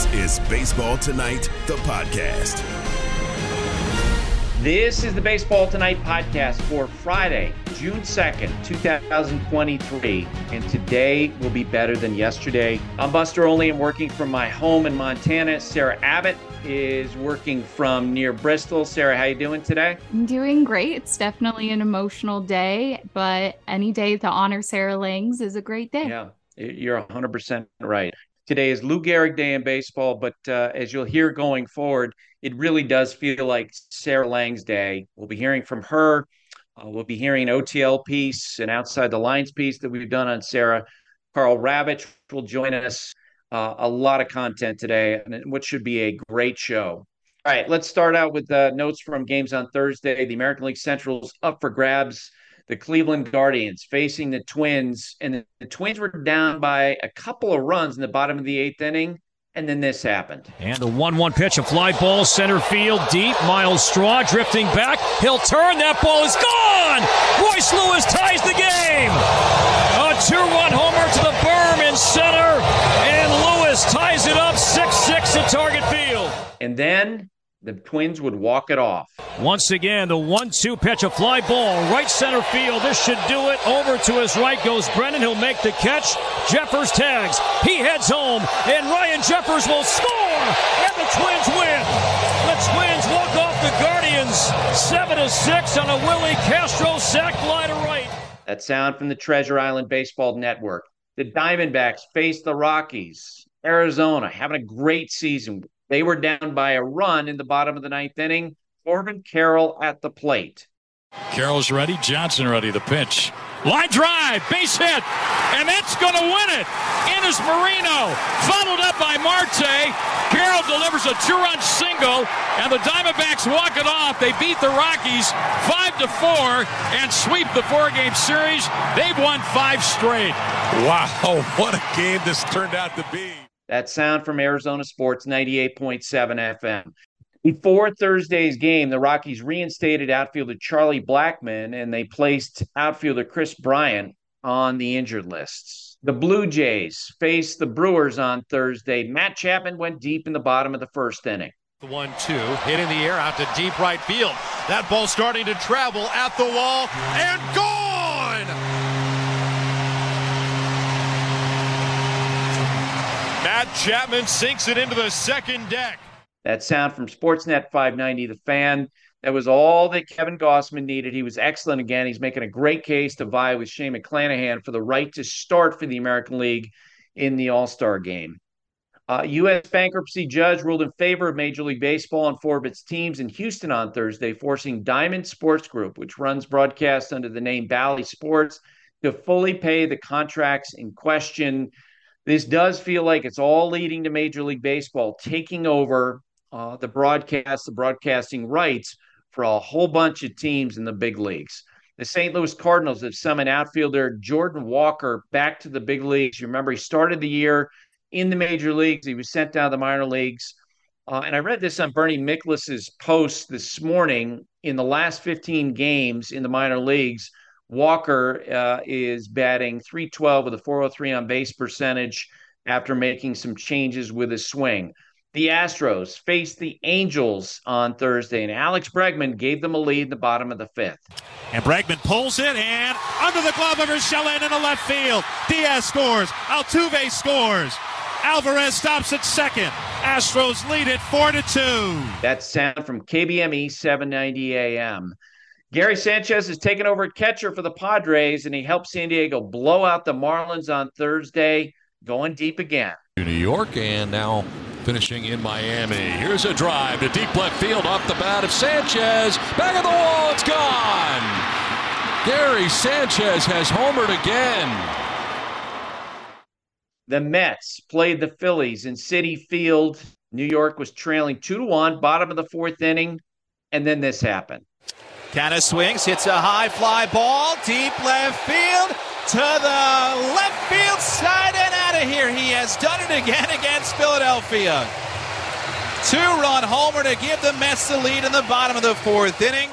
This is Baseball Tonight, the podcast. This is the Baseball Tonight podcast for Friday, June 2nd, 2023. And today will be better than yesterday. I'm Buster Olney. I'm working from my home in Montana. Sarah Abbott is working from near Bristol. Sarah, how you doing today? I'm doing great. It's definitely an emotional day, but any day to honor Sarah Langs is a great day. Yeah, you're 100% right. Today is Lou Gehrig Day in baseball, but uh, as you'll hear going forward, it really does feel like Sarah Langs day. We'll be hearing from her. Uh, we'll be hearing an OTL piece, and outside the lines piece that we've done on Sarah. Karl Ravech will join us. Uh, a lot of content today, and what should be a great show. All right, let's start out with uh, notes from games on Thursday. The American League Central's up for grabs. The Cleveland Guardians facing the Twins, and the, the Twins were down by a couple of runs in the bottom of the eighth inning. And then this happened. And the 1 1 pitch, a fly ball, center field, deep. Myles Straw drifting back. He'll turn. That ball is gone. Royce Lewis ties the game. A two run homer to the berm in center. And Lewis ties it up 6 6 at Target Field. And then the Twins would walk it off. Once again, the one-two pitch, a fly ball, right center field. This should do it. Over to his right goes Brennan. He'll make the catch. Jeffers tags. He heads home, and Ryan Jeffers will score, and the Twins win. The Twins walk off the Guardians, seven to six on a Willi Castro sac fly to right. That sound from the Treasure Island Baseball Network. The Diamondbacks face the Rockies. Arizona having a great season they were down by a run in the bottom of the ninth inning. Corbin Carroll at the plate. Carroll's ready. Johnson ready. The pitch. Line drive, base hit, and that's going to win it. In is Moreno, followed up by Marte. Carroll delivers a two-run single, and the Diamondbacks walk it off. They beat the Rockies five to four and sweep the four-game series. They've won five straight. Wow, what a game this turned out to be. That sound from Arizona Sports 98.7 FM. Before Thursday's game, the Rockies reinstated outfielder Charlie Blackmon and they placed outfielder Kris Bryant on the injured lists. The Blue Jays faced the Brewers on Thursday. Matt Chapman went deep in the bottom of the first inning. The one two hit in the air out to deep right field. That ball starting to travel at the wall and gone. Chapman sinks it into the second deck. That sound from Sportsnet 590, the fan. That was all that Kevin Gausman needed. He was excellent again. He's making a great case to vie with Shane McClanahan for the right to start for the American League in the All Star game. Uh, U.S. bankruptcy judge ruled in favor of Major League Baseball and four of its teams in Houston on Thursday, forcing Diamond Sports Group, which runs broadcasts under the name Bally Sports, to fully pay the contracts in question this does feel like it's all leading to Major League Baseball taking over uh, the broadcast, the broadcasting rights for a whole bunch of teams in the big leagues. The St. Louis Cardinals have summoned outfielder Jordan Walker back to the big leagues. You remember he started the year in the major leagues. He was sent down to the minor leagues. Uh, and I read this on Bernie Miklasz's post this morning. In the last 15 games in the minor leagues, Walker uh, is batting 312 with a 403 on base percentage after making some changes with his swing. The Astros faced the Angels on Thursday, and Alex Bregman gave them a lead in the bottom of the fifth. And Bregman pulls it, and under the glove of Urshela in the left field. Diaz scores. Altuve scores. Alvarez stops at second. Astros lead it 4 to 2. That sound from KBME 790 AM. Gary Sanchez is taking over at catcher for the Padres, and he helped San Diego blow out the Marlins on Thursday, going deep again. New York, and now finishing in Miami. Here's a drive to deep left field off the bat of Sanchez. Back of the wall, it's gone. Gary Sanchez has homered again. The Mets played the Phillies in Citi Field. New York was trailing two to one, bottom of the fourth inning, and then this happened. Canha swings, hits a high fly ball, deep left field to the left field side and out of here. He has done it again against Philadelphia. Two run homer to give the Mets the lead in the bottom of the fourth inning.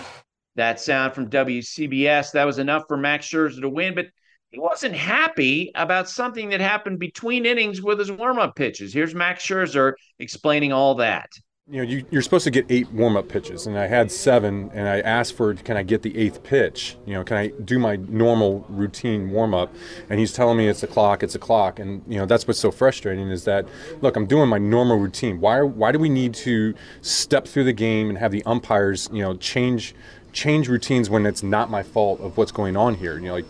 That sound from WCBS, that was enough for Max Scherzer to win, but he wasn't happy about something that happened between innings with his warm-up pitches. Here's Max Scherzer explaining all that you know, you, are supposed to get eight warm up pitches, and I had seven, and I asked for, can I get the eighth pitch? You know, can I do my normal routine warm up? And he's telling me it's a clock, it's a clock, and you know that's what's so frustrating is that, look, I'm doing my normal routine. Why, why do we need to step through the game and have the umpires, you know, change, change routines when it's not my fault of what's going on here? You know, like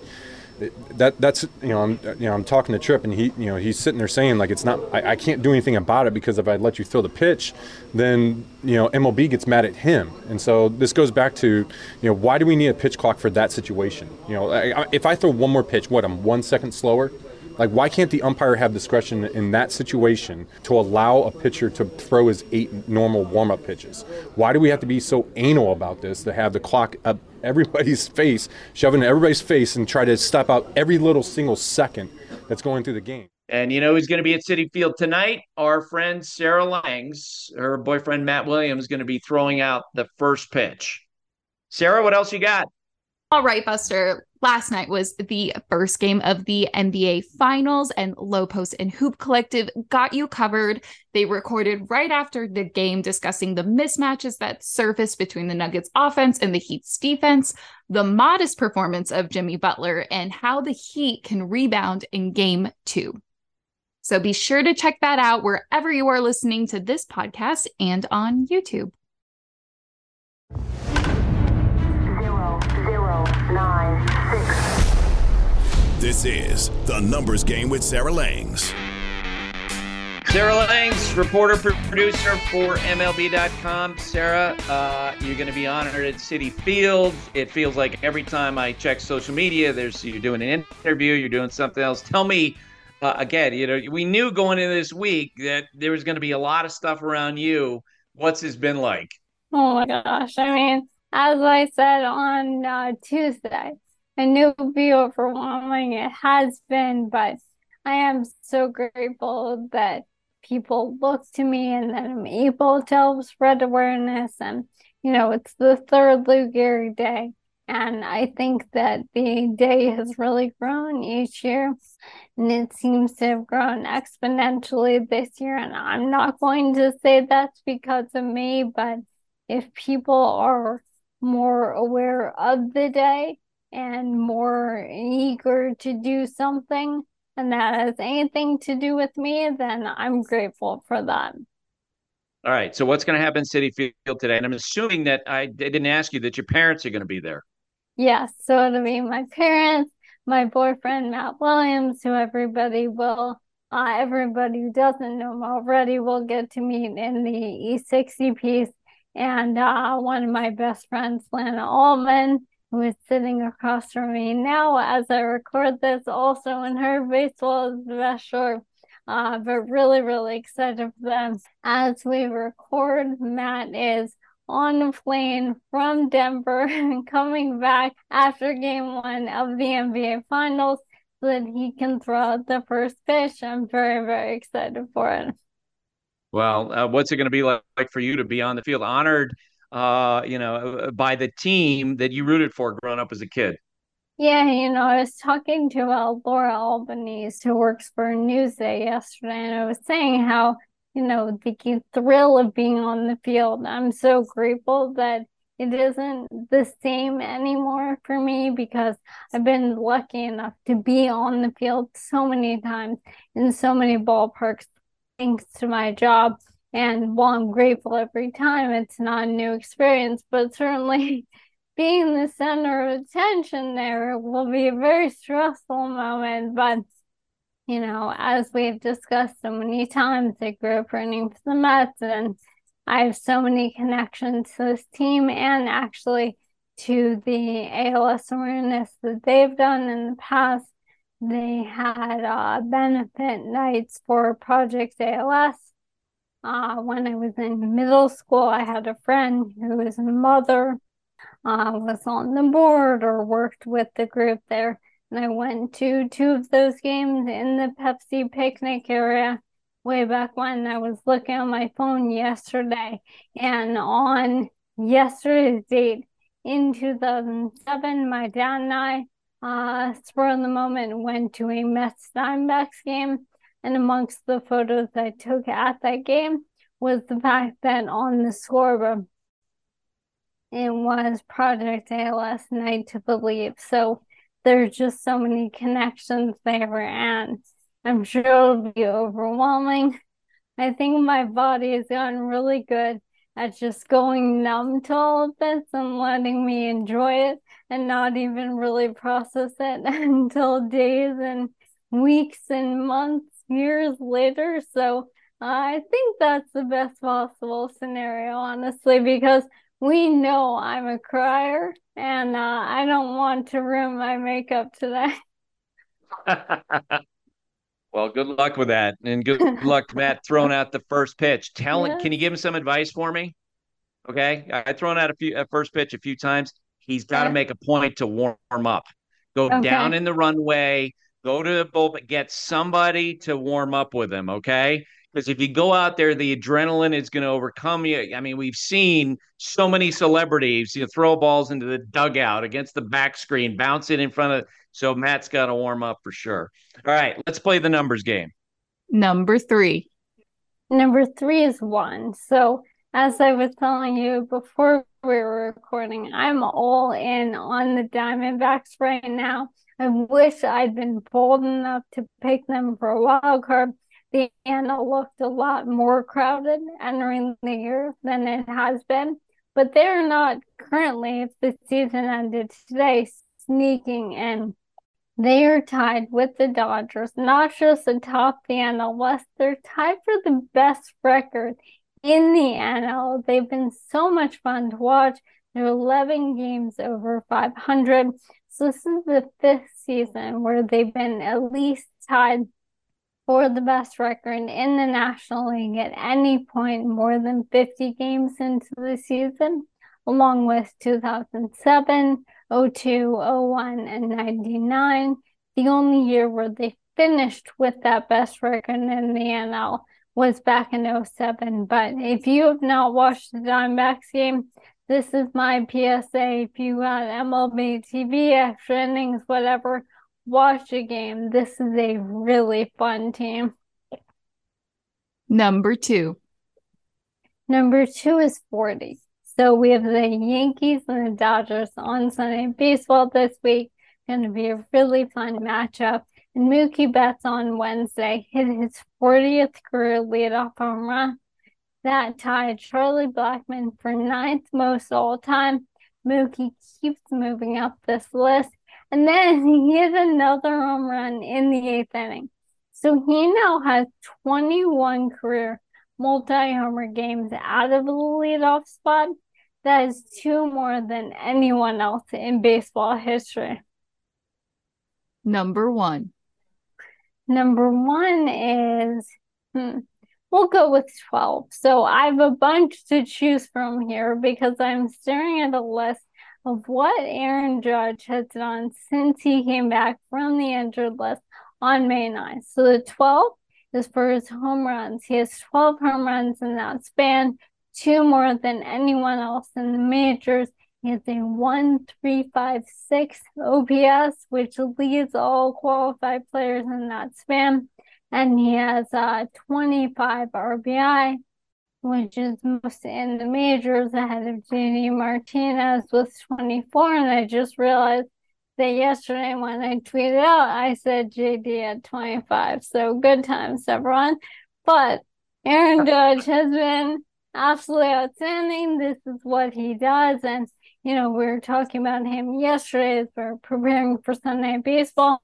that that's you know I'm you know I'm talking to Trip and he you know he's sitting there saying like it's not I, I, can't do anything about it because if I let you throw the pitch, then you know MLB gets mad at him and so this goes back to you know why do we need a pitch clock for that situation? You know I, if I throw one more pitch, what I'm one second slower. Like, why can't the umpire have discretion in that situation to allow a pitcher to throw his eight normal warm up pitches? Why do we have to be so anal about this to have the clock up everybody's face, shoving everybody's face, and try to stop out every little single second that's going through the game? And you know who's going to be at Citi Field tonight? Our friend Sarah Langs, her boyfriend Matt Williams, is going to be throwing out the first pitch. Sarah, what else you got? All right, Buster. Last night was the first game of the NBA Finals, and Low Post and Hoop Collective got you covered. They recorded right after the game discussing the mismatches that surfaced between the Nuggets offense and the Heat's defense, the modest performance of Jimmy Butler, and how the Heat can rebound in game two. So be sure to check that out wherever you are listening to this podcast and on YouTube. This is The Numbers Game with Sarah Langs. Sarah Langs, reporter, producer for MLB.com. Sarah, uh, you're going to be honored at Citi Field. It feels like every time I check social media, there's you're doing an interview, you're doing something else. Tell me uh, again. You know, we knew going into this week that there was going to be a lot of stuff around you. What's this been like? Oh my gosh! I mean, as I said on uh, Tuesday, a new be overwhelming. It has been, but I am so grateful that people look to me and that I'm able to help spread awareness. And, you know, it's the third Lou Gehrig Day. And I think that the day has really grown each year. And it seems to have grown exponentially this year. And I'm not going to say that's because of me, but if people are more aware of the day, and more eager to do something and that has anything to do with me, then I'm grateful for that. All right. So what's going to happen Citi Field today? And I'm assuming that I, I didn't ask you that your parents are going to be there. Yes. So it'll be my parents, my boyfriend Matt Williams, who everybody will, uh, everybody who doesn't know him already will get to meet in the E60 piece, and uh, one of my best friends, Lana Altman who is sitting across from me now as I record this, also in her baseball special. Uh, but really, really excited for them. As we record, Matt is on a plane from Denver and coming back after game one of the NBA Finals so that he can throw the first pitch. I'm very, very excited for it. Well, uh, what's it going to be like, like for you to be on the field? Honored uh, you know, uh, by the team that you rooted for growing up as a kid? Yeah, you know, I was talking to uh, Laura Albanese, who works for Newsday yesterday, and I was saying how, you know, the thrill of being on the field. I'm so grateful that it isn't the same anymore for me because I've been lucky enough to be on the field so many times in so many ballparks to my job. And while I'm grateful every time, it's not a new experience, but certainly being the center of attention there will be a very stressful moment. But, you know, as we've discussed so many times, I grew up rooting for the Mets, and I have so many connections to this team and actually to the ALS awareness that they've done in the past. They had uh, benefit nights for Project ALS uh, when I was in middle school, I had a friend who was a mother, uh, was on the board or worked with the group there. And I went to two of those games in the Pepsi picnic area way back when. I was looking on my phone yesterday, and on yesterday's date in 2007, my dad and I uh, spur of the moment went to a Mets Diamondbacks game. And amongst the photos I took at that game was the fact that on the scoreboard it was Project ALS Night to Believe. So there's just so many connections there, and I'm sure it'll be overwhelming. I think my body has gotten really good at just going numb to all of this and letting me enjoy it and not even really process it until days and weeks and months, years later. So I think that's the best possible scenario, honestly, because we know I'm a crier and uh, I don't want to ruin my makeup today. well, good luck with that. And good luck, Matt, throwing out the first pitch. Tell yeah. can you give him some advice for me? Okay. I've thrown out a few at first pitch a few times. He's got to yeah. make a point to warm up. Go okay. down in the runway, go to the bullpen, get somebody to warm up with him. Okay. Because if you go out there, the adrenaline is going to overcome you. I mean, we've seen so many celebrities you know, throw balls into the dugout against the back screen, bounce it in front of. So Matt's got to warm up for sure. All right, let's play the numbers game. Number three. Number three is one. So as I was telling you before we were recording, I'm all in on the Diamondbacks right now. I wish I'd been bold enough to pick them for a wild card the NL looked a lot more crowded entering the year than it has been, but they're not currently, if the season ended today, sneaking in. They are tied with the Dodgers, not just atop the NL West, they're tied for the best record in the NL. They've been so much fun to watch. They're 11 games over 500. So this is the fifth season where they've been at least tied for the best record in the National League at any point more than 50 games into the season, along with 2007, 02, 01, and 99. The only year where they finished with that best record in the NL was back in 07. But if you have not watched the Diamondbacks game, this is my PSA. If you got MLB TV, extra innings, whatever, watch a game. This is a really fun team. Number two. Number two is 40. So we have the Yankees and the Dodgers on Sunday Baseball this week. Going to be a really fun matchup. And Mookie Betts on Wednesday hit his 40th career leadoff home run. That tied Charlie Blackmon for ninth most all time. Mookie keeps moving up this list and then he hit another home run in the eighth inning. So he now has 21 career multi homer games out of the leadoff spot. That is two more than anyone else in baseball history. Number one. Number one is, hmm, we'll go with 12. So I have a bunch to choose from here because I'm staring at a list of what Aaron Judge has done since he came back from the injured list on May 9th. So the 12th is for his home runs. He has 12 home runs in that span, two more than anyone else in the majors. He has a 1356 OPS, which leads all qualified players in that span. And he has uh, 25 RBI, which is in the majors ahead of JD Martinez with 24. And I just realized that yesterday when I tweeted out, I said JD at 25. So good times, everyone. But Aaron Judge has been absolutely outstanding. This is what he does. And, you know, we were talking about him yesterday as we are preparing for Sunday baseball.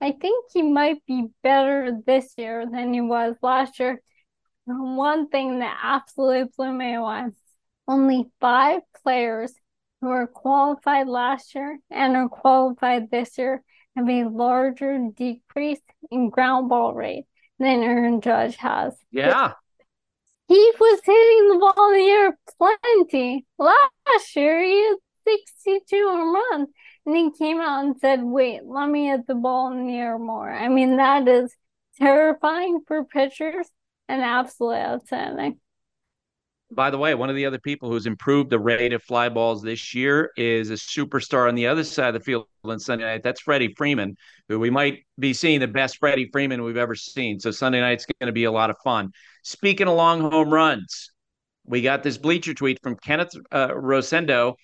I think he might be better this year than he was last year one thing that absolutely blew me away only five players who were qualified last year and are qualified this year have a larger decrease in ground ball rate than Aaron Judge has. Yeah. He was hitting the ball in the air plenty. Last year, he had 62 home runs. And he came out and said, wait, let me hit the ball in the air more. I mean, that is terrifying for pitchers and absolutely outstanding. by the way, one of the other people who's improved the rate of fly balls this year is a superstar on the other side of the field on Sunday night. That's Freddie Freeman, who we might be seeing the best Freddie Freeman we've ever seen. So Sunday night's going to be a lot of fun. Speaking of long home runs, we got this bleacher tweet from Kenneth uh, Rosendo,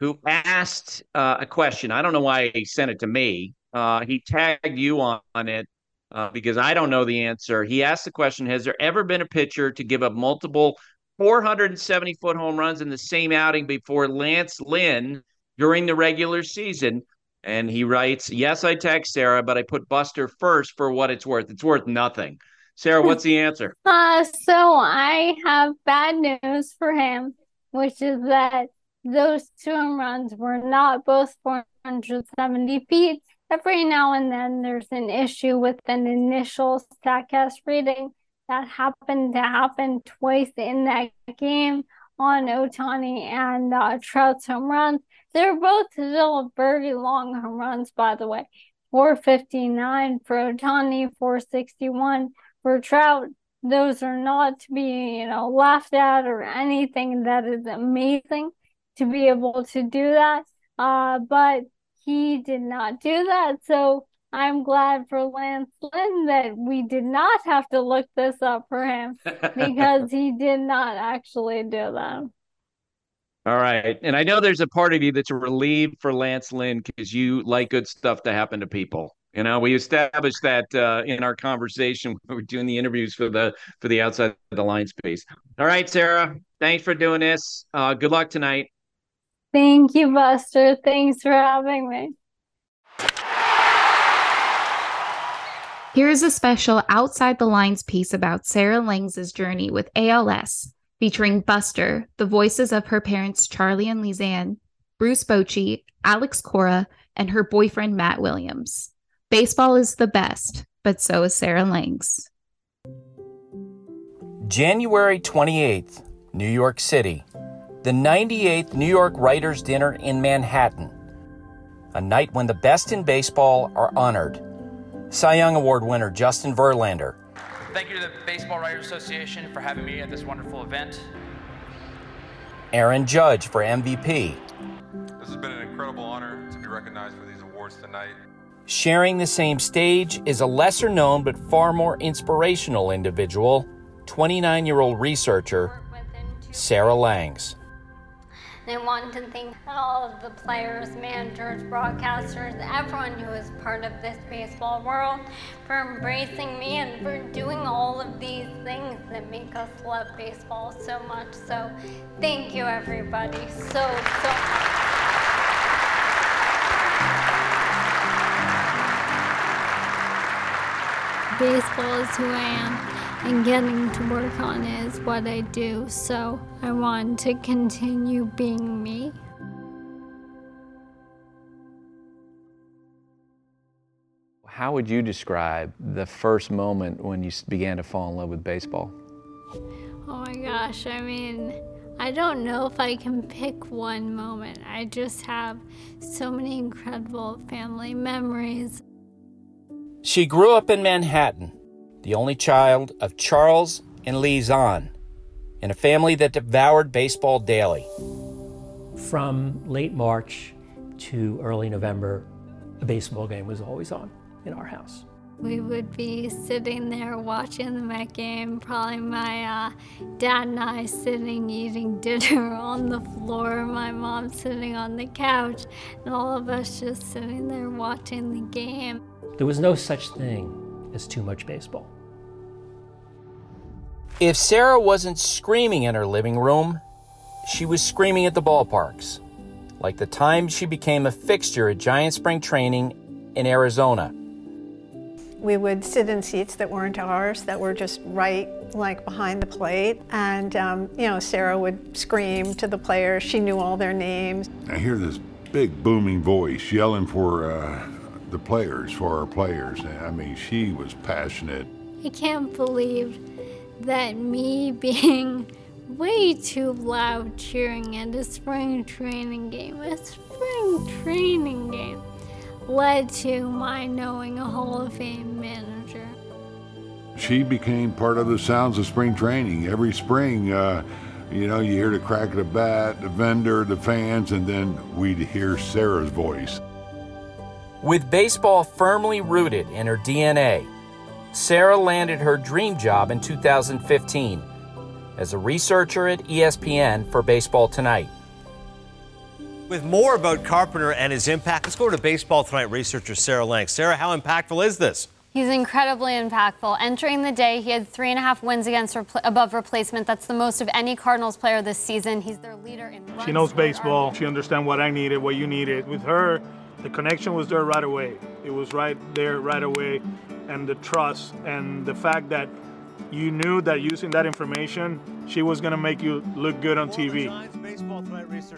who asked uh, a question. I don't know why he sent it to me. Uh, he tagged you on, on it uh, because I don't know the answer. He asked the question Has there ever been a pitcher to give up multiple 470 foot home runs in the same outing before Lance Lynn during the regular season. And he writes, Yes, I text Sarah, but I put Buster first for what it's worth. It's worth nothing. Sarah, what's the answer? Uh, so I have bad news for him, which is that those two home runs were not both 470 feet. Every now and then there's an issue with an initial StatCast reading that happened to happen twice in that game on Ohtani and uh, Trout's home runs. They're both still very long home runs, by the way. 459 for Ohtani, 461 for Trout. Those are not to be, you know, laughed at or anything. That is amazing to be able to do that. Uh, but he did not do that. So I'm glad for Lance Lynn that we did not have to look this up for him because he did not actually do that. All right. And I know there's a part of you that's relieved for Lance Lynn because you like good stuff to happen to people. You know, we established that uh, in our conversation when we were doing the interviews for the for the outside of the line space. All right, Sarah. Thanks for doing this. Uh, good luck tonight. Thank you, Buster. Thanks for having me. Here is a special Outside the Lines piece about Sarah Langs' journey with ALS, featuring Buster, the voices of her parents Charlie and Liise-Anne, Bruce Bochy, Alex Cora, and her boyfriend Matt Williams. Baseball is the best, but so is Sarah Langs. January 28th, New York City. The 98th New York Writers' Dinner in Manhattan. A night when the best in baseball are honored Cy Young Award winner Justin Verlander. Thank you to the Baseball Writers Association for having me at this wonderful event. Aaron Judge for MVP. This has been an incredible honor to be recognized for these awards tonight. Sharing the same stage is a lesser known but far more inspirational individual, 29 year old researcher Sarah Langs. I want to thank all of the players, managers, broadcasters, everyone who is part of this baseball world for embracing me and for doing all of these things that make us love baseball so much. So thank you everybody so, so much. Baseball is who I am and getting to work on it is what I do, so I want to continue being me. How would you describe the first moment when you began to fall in love with baseball? Oh my gosh, I mean, I don't know if I can pick one moment. I just have so many incredible family memories. She grew up in Manhattan the only child of Charles and Liise-Anne, in a family that devoured baseball daily. From late March to early November, a baseball game was always on in our house. We would be sitting there watching the Met game, probably my uh, dad and I sitting eating dinner on the floor, my mom sitting on the couch, and all of us just sitting there watching the game. There was no such thing as too much baseball. If Sarah wasn't screaming in her living room, she was screaming at the ballparks, like the time she became a fixture at Giant Spring Training in Arizona. We would sit in seats that weren't ours, that were just right, like behind the plate. And, um, you know, Sarah would scream to the players. She knew all their names. I hear this big booming voice yelling for uh, the players, for our players. I mean, she was passionate. I can't believe that me being way too loud cheering at a spring training game, a spring training game, led to my knowing a Hall of Fame manager. She became part of the sounds of spring training. Every spring, uh, You know, you hear the crack of the bat, the vendor, the fans, and then we'd hear Sarah's voice. With baseball firmly rooted in her DNA, Sarah landed her dream job in 2015 as a researcher at ESPN for Baseball Tonight. With more about Carpenter and his impact, let's go to Baseball Tonight researcher Sarah Lang. Sarah, how impactful is this? He's incredibly impactful. Entering the day, he had three and a half wins against repl- above replacement. That's the most of any Cardinals player this season. He's their leader in runs. She knows baseball. She understands what I needed, what you needed. With her, the connection was there right away. It was right there right away. And the trust and the fact that you knew that using that information, she was going to make you look good on TV.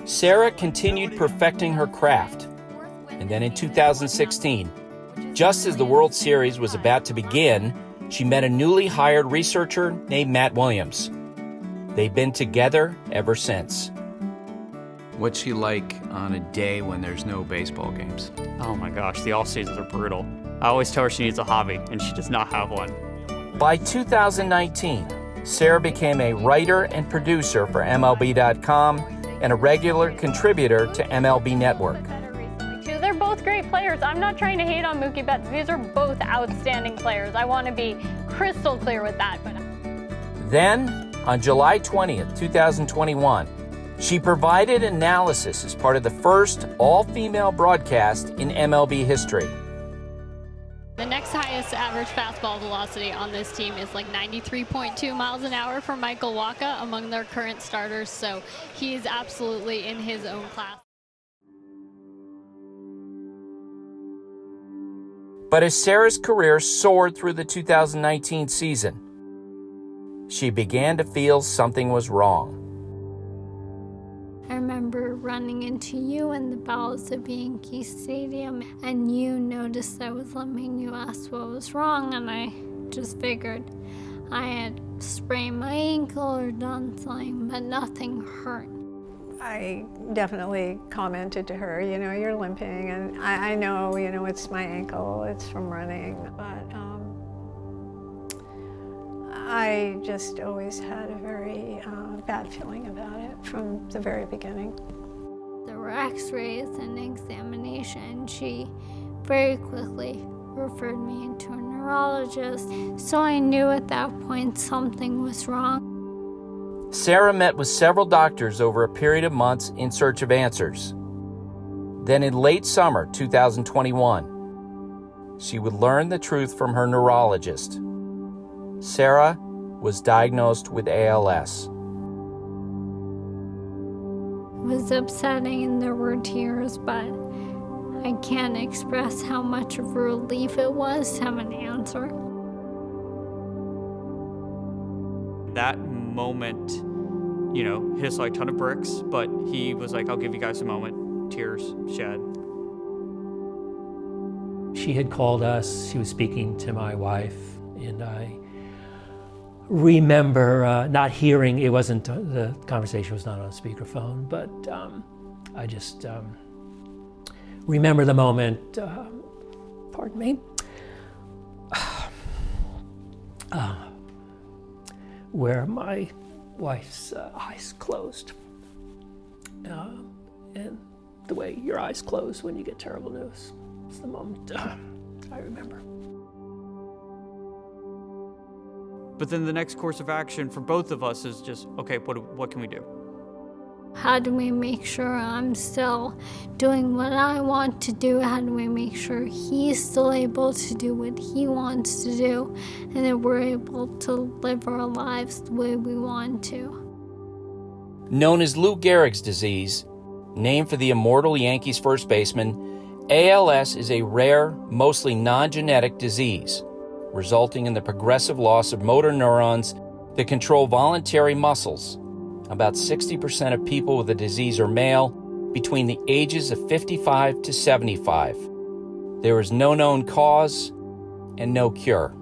Sarah continued perfecting her craft. And then in 2016, just as the World Series was about to begin, she met a newly hired researcher named Matt Williams. They've been together ever since. What's she like on a day when there's no baseball games? Oh my gosh, the off seasons are brutal. I always tell her she needs a hobby, and she does not have one. By 2019, Sarah became a writer and producer for MLB.com and a regular contributor to MLB Network. They're both great players. I'm not trying to hate on Mookie Betts. These are both outstanding players. I want to be crystal clear with that. But Then, on July 20th, 2021, she provided analysis as part of the first all female broadcast in MLB history. The next highest average fastball velocity on this team is like 93.2 miles an hour for Michael Wacha among their current starters, so he is absolutely in his own class. But as Sarah's career soared through the 2019 season, she began to feel something was wrong. I remember running into you in the bowels of Yankee Stadium, and you noticed I was limping. You asked what was wrong, and I just figured I had sprained my ankle or done something, but nothing hurt. I definitely commented to her, you know, you're limping, and I, I know, you know, it's my ankle, it's from running, but um, I just always had a very uh, bad feeling about it from the very beginning. There were x rays and examination. She very quickly referred me into a neurologist, so I knew at that point something was wrong. Sarah met with several doctors over a period of months in search of answers. Then, in late summer 2021, she would learn the truth from her neurologist. Sarah was diagnosed with ALS. It was upsetting and there were tears, but I can't express how much of a relief it was to have an answer. That moment, you know, hit us like a ton of bricks, but he was like, I'll give you guys a moment. Tears shed. She had called us, she was speaking to my wife, and I remember uh, not hearing, it wasn't, uh, the conversation was not on speakerphone, but um, I just um, remember the moment, uh, pardon me, uh, where my wife's uh, eyes closed. Uh, and the way your eyes close when you get terrible news. It's the moment I remember. But then the next course of action for both of us is just, okay, what, what can we do? How do we make sure I'm still doing what I want to do? How do we make sure he's still able to do what he wants to do? And that we're able to live our lives the way we want to. Known as Lou Gehrig's disease, named for the immortal Yankees first baseman, ALS is a rare, mostly non genetic disease, resulting in the progressive loss of motor neurons that control voluntary muscles. About 60% of people with the disease are male between the ages of 55 to 75. There is no known cause and no cure.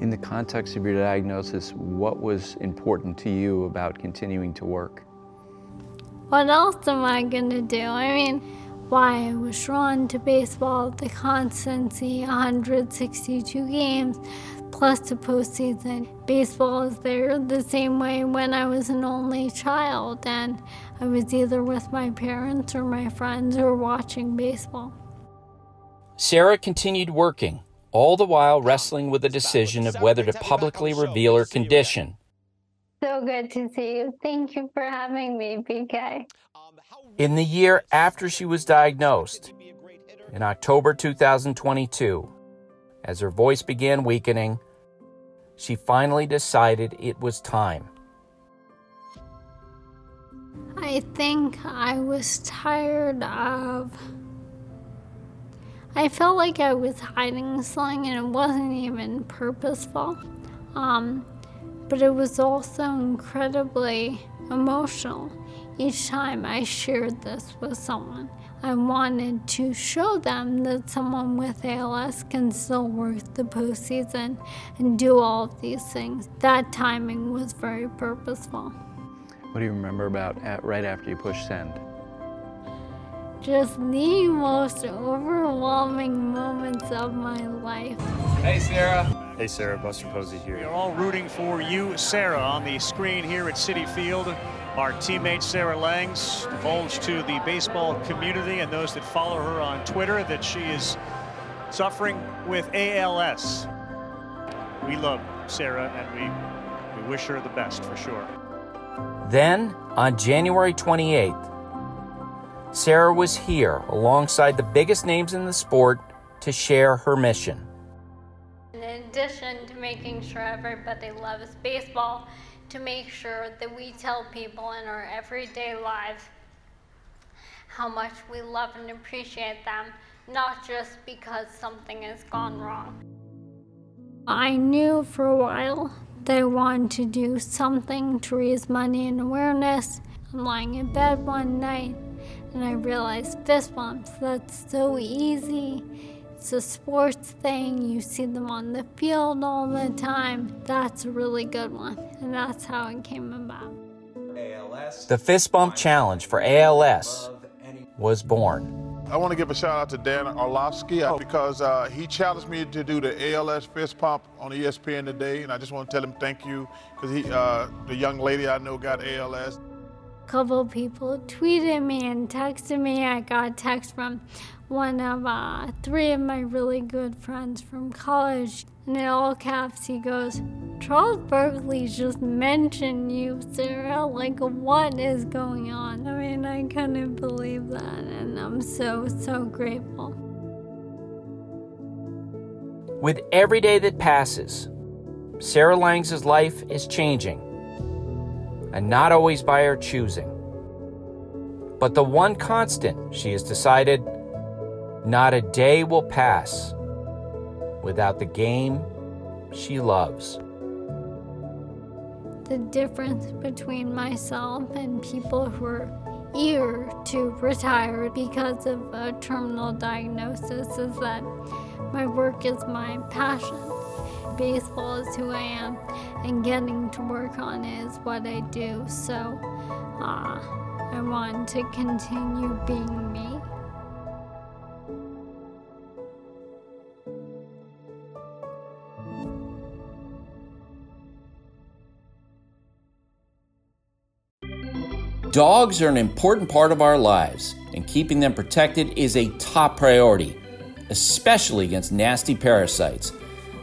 In the context of your diagnosis, what was important to you about continuing to work? What else am I gonna do? I mean, why I was drawn to baseball, the constancy, 162 games, plus the postseason. Baseball is there the same way when I was an only child, and I was either with my parents or my friends or watching baseball. Sarah continued working, all the while wrestling with the decision of whether to publicly reveal her condition. So good to see you. Thank you for having me, PK. In the year after she was diagnosed, in October 2022, as her voice began weakening, she finally decided it was time. I think I was tired of. I felt like I was hiding something and it wasn't even purposeful. Um, but it was also incredibly emotional each time I shared this with someone. I wanted to show them that someone with ALS can still work the postseason and do all of these things. That timing was very purposeful. What do you remember about at, right after you push send? Just the most overwhelming moments of my life. Hey, Sarah. Hey, Sarah. Buster Posey here. We're all rooting for you, Sarah, on the screen here at Citi Field. Our teammate Sarah Langs divulged to the baseball community and those that follow her on Twitter that she is suffering with ALS. We love Sarah and we, we wish her the best for sure. Then, on January 28th, Sarah was here alongside the biggest names in the sport to share her mission. In addition to making sure everybody loves baseball, to make sure that we tell people in our everyday lives how much we love and appreciate them, not just because something has gone wrong. I knew for a while that I wanted to do something to raise money and awareness. I'm lying in bed one night and I realized fist bumps, that's so easy. It's a sports thing. You see them on the field all the time. That's a really good one. And that's how it came about. The Fist Bump Challenge for ALS was born. I want to give a shout out to Dan Orlovsky uh, because uh, he challenged me to do the ALS fist pump on ESPN today, and I just want to tell him thank you because he, uh, the young lady I know, got ALS. A couple people tweeted me and texted me. I got a text from one of uh, three of my really good friends from college. And in all caps, he goes, Charles Barkley just mentioned you, Sarah. Like, what is going on? I mean, I couldn't believe that. And I'm so, so grateful. With every day that passes, Sarah Langs' life is changing, and not always by her choosing. But the one constant she has decided not a day will pass without the game she loves. The difference between myself and people who are eager to retire because of a terminal diagnosis is that my work is my passion. Baseball is who I am, and getting to work on it is what I do. So uh, I want to continue being me. Dogs are an important part of our lives, and keeping them protected is a top priority, especially against nasty parasites.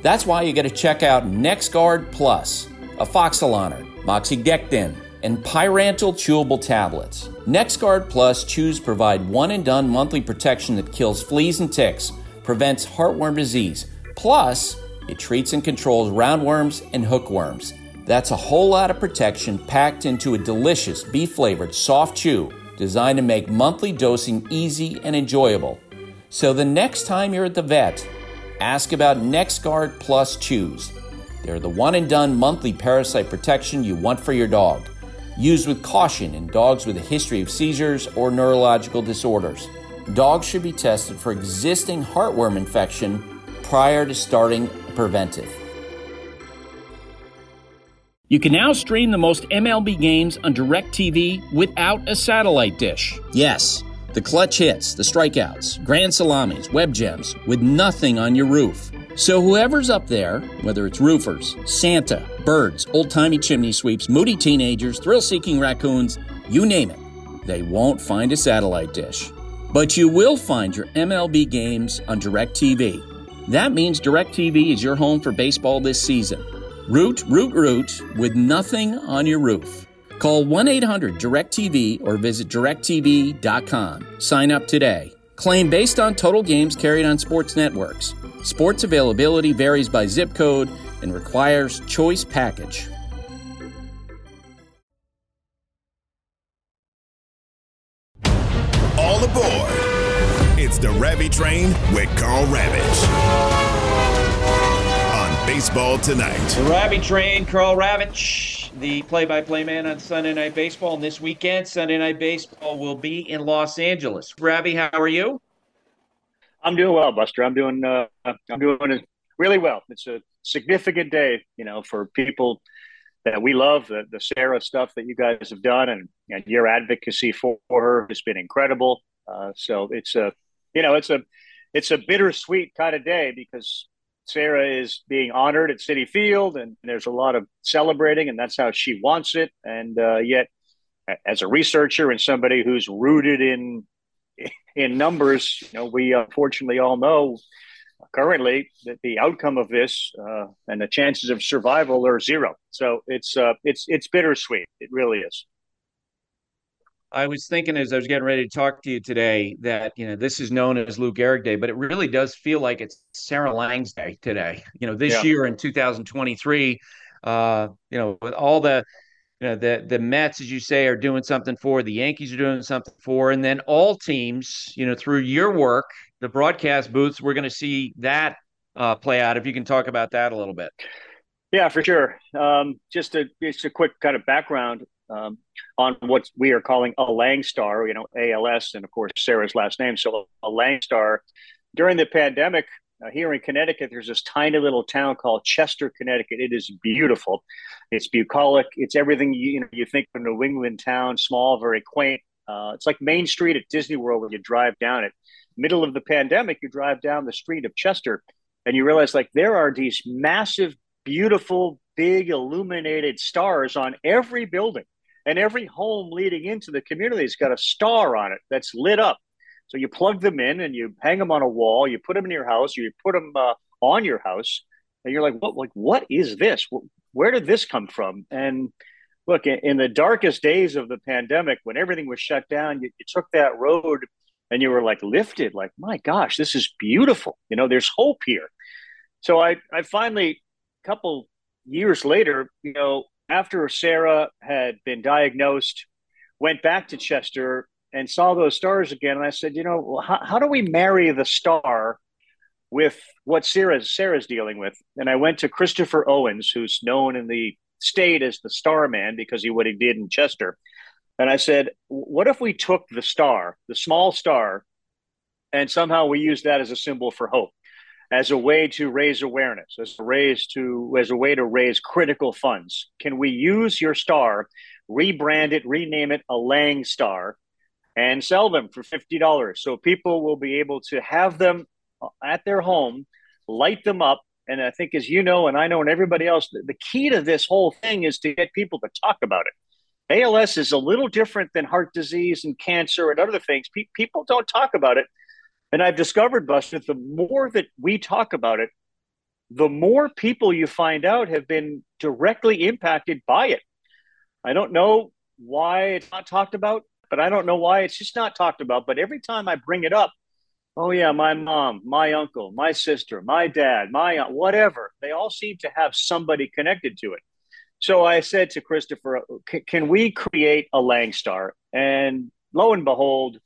That's why you got to check out NexGard Plus, Afoxolaner, Moxidectin, and Pyrantel chewable tablets. NexGard Plus chews provide one and done monthly protection that kills fleas and ticks, prevents heartworm disease, plus, it treats and controls roundworms and hookworms. That's a whole lot of protection packed into a delicious beef flavored soft chew designed to make monthly dosing easy and enjoyable. So the next time you're at the vet, ask about NexGard Plus Chews. They're the one and done monthly parasite protection you want for your dog. Used with caution in dogs with a history of seizures or neurological disorders. Dogs should be tested for existing heartworm infection prior to starting preventive. You can now stream the most MLB games on DirecTV without a satellite dish. Yes, The clutch hits, the strikeouts, grand salamis, web gems, with nothing on your roof. So whoever's up there, whether it's roofers, Santa, birds, old timey chimney sweeps, moody teenagers, thrill seeking raccoons, you name it, they won't find a satellite dish. But you will find your MLB games on DirecTV. That means DirecTV is your home for baseball this season. Root, root, root with nothing on your roof. Call 1 800 DirecTV or visit directv.com. Sign up today. Claim based on total games carried on sports networks. Sports availability varies by zip code and requires choice package. All aboard. It's the Ravy Train with Karl on Baseball Tonight. The Ravy Train, Karl Ravech, the play-by-play man on Sunday Night Baseball. And this weekend, Sunday Night Baseball will be in Los Angeles. Ravy, how are you? I'm doing well, Buster. I'm doing uh, I'm doing really well. It's a significant day, you know, for people that we love. The, the Sarah stuff that you guys have done, and, and your advocacy for her has been incredible. Uh, so it's a, you know, it's a it's a bittersweet kind of day because Sarah is being honored at Citi Field, and there's a lot of celebrating, and that's how she wants it. And uh, yet, as a researcher and somebody who's rooted in in numbers, you know, we unfortunately all know currently that the outcome of this uh, and the chances of survival are zero. So it's uh, it's it's bittersweet. It really is. I was thinking as I was getting ready to talk to you today that you know this is known as Lou Gehrig Day, but it really does feel like it's Sarah Langs Day today. You know, this yeah. year in 2023, uh, you know, with all the you know the the Mets, as you say, are doing something for the Yankees are doing something for, and then all teams, you know, through your work, the broadcast booths, we're going to see that uh, play out. If you can talk about that a little bit. Yeah, for sure. Um, just a just a quick kind of background um, on what we are calling a Lang Star, you know, ALS, and of course Sarah's last name. So a Lang Star. During the pandemic, uh, here in Connecticut, there's this tiny little town called Chester, Connecticut. It is beautiful. It's bucolic. It's everything you, you know you think of a New England town, small, very quaint. Uh, it's like Main Street at Disney World when you drive down it. Middle of the pandemic, you drive down the street of Chester, and you realize like there are these massive, beautiful, big illuminated stars on every building, and every home leading into the community has got a star on it that's lit up. So you plug them in and you hang them on a wall. You put them in your house. You put them uh, on your house, and you're like, "What? Like, what is this? Where did this come from?" And look, in the darkest days of the pandemic, when everything was shut down, you, you took that road and you were like lifted. Like, my gosh, this is beautiful. You know, there's hope here. So I, I finally, a couple years later, you know, after Sarah had been diagnosed, went back to Chester and saw those stars again. And I said, you know, well, how, how do we marry the star with what Sarah's, Sarah's dealing with? And I went to Christopher Owens, who's known in the state as the star man because he what he did in Chester. And I said, what if we took the star, the small star, and somehow we use that as a symbol for hope, as a way to raise awareness, as a raise to as a way to raise critical funds? Can we use your star, rebrand it, rename it a Lang Star, and sell them for $50. So people will be able to have them at their home, light them up. And I think, as you know, and I know, and everybody else, the, the key to this whole thing is to get people to talk about it. ALS is a little different than heart disease and cancer and other things. Pe- people don't talk about it. And I've discovered, Buster, the more that we talk about it, the more people you find out have been directly impacted by it. I don't know why it's not talked about but I don't know why it's just not talked about. But every time I bring it up, oh yeah, my mom, my uncle, my sister, my dad, my aunt, whatever, they all seem to have somebody connected to it. So I said to Christopher, can we create a Langstar? And lo and behold,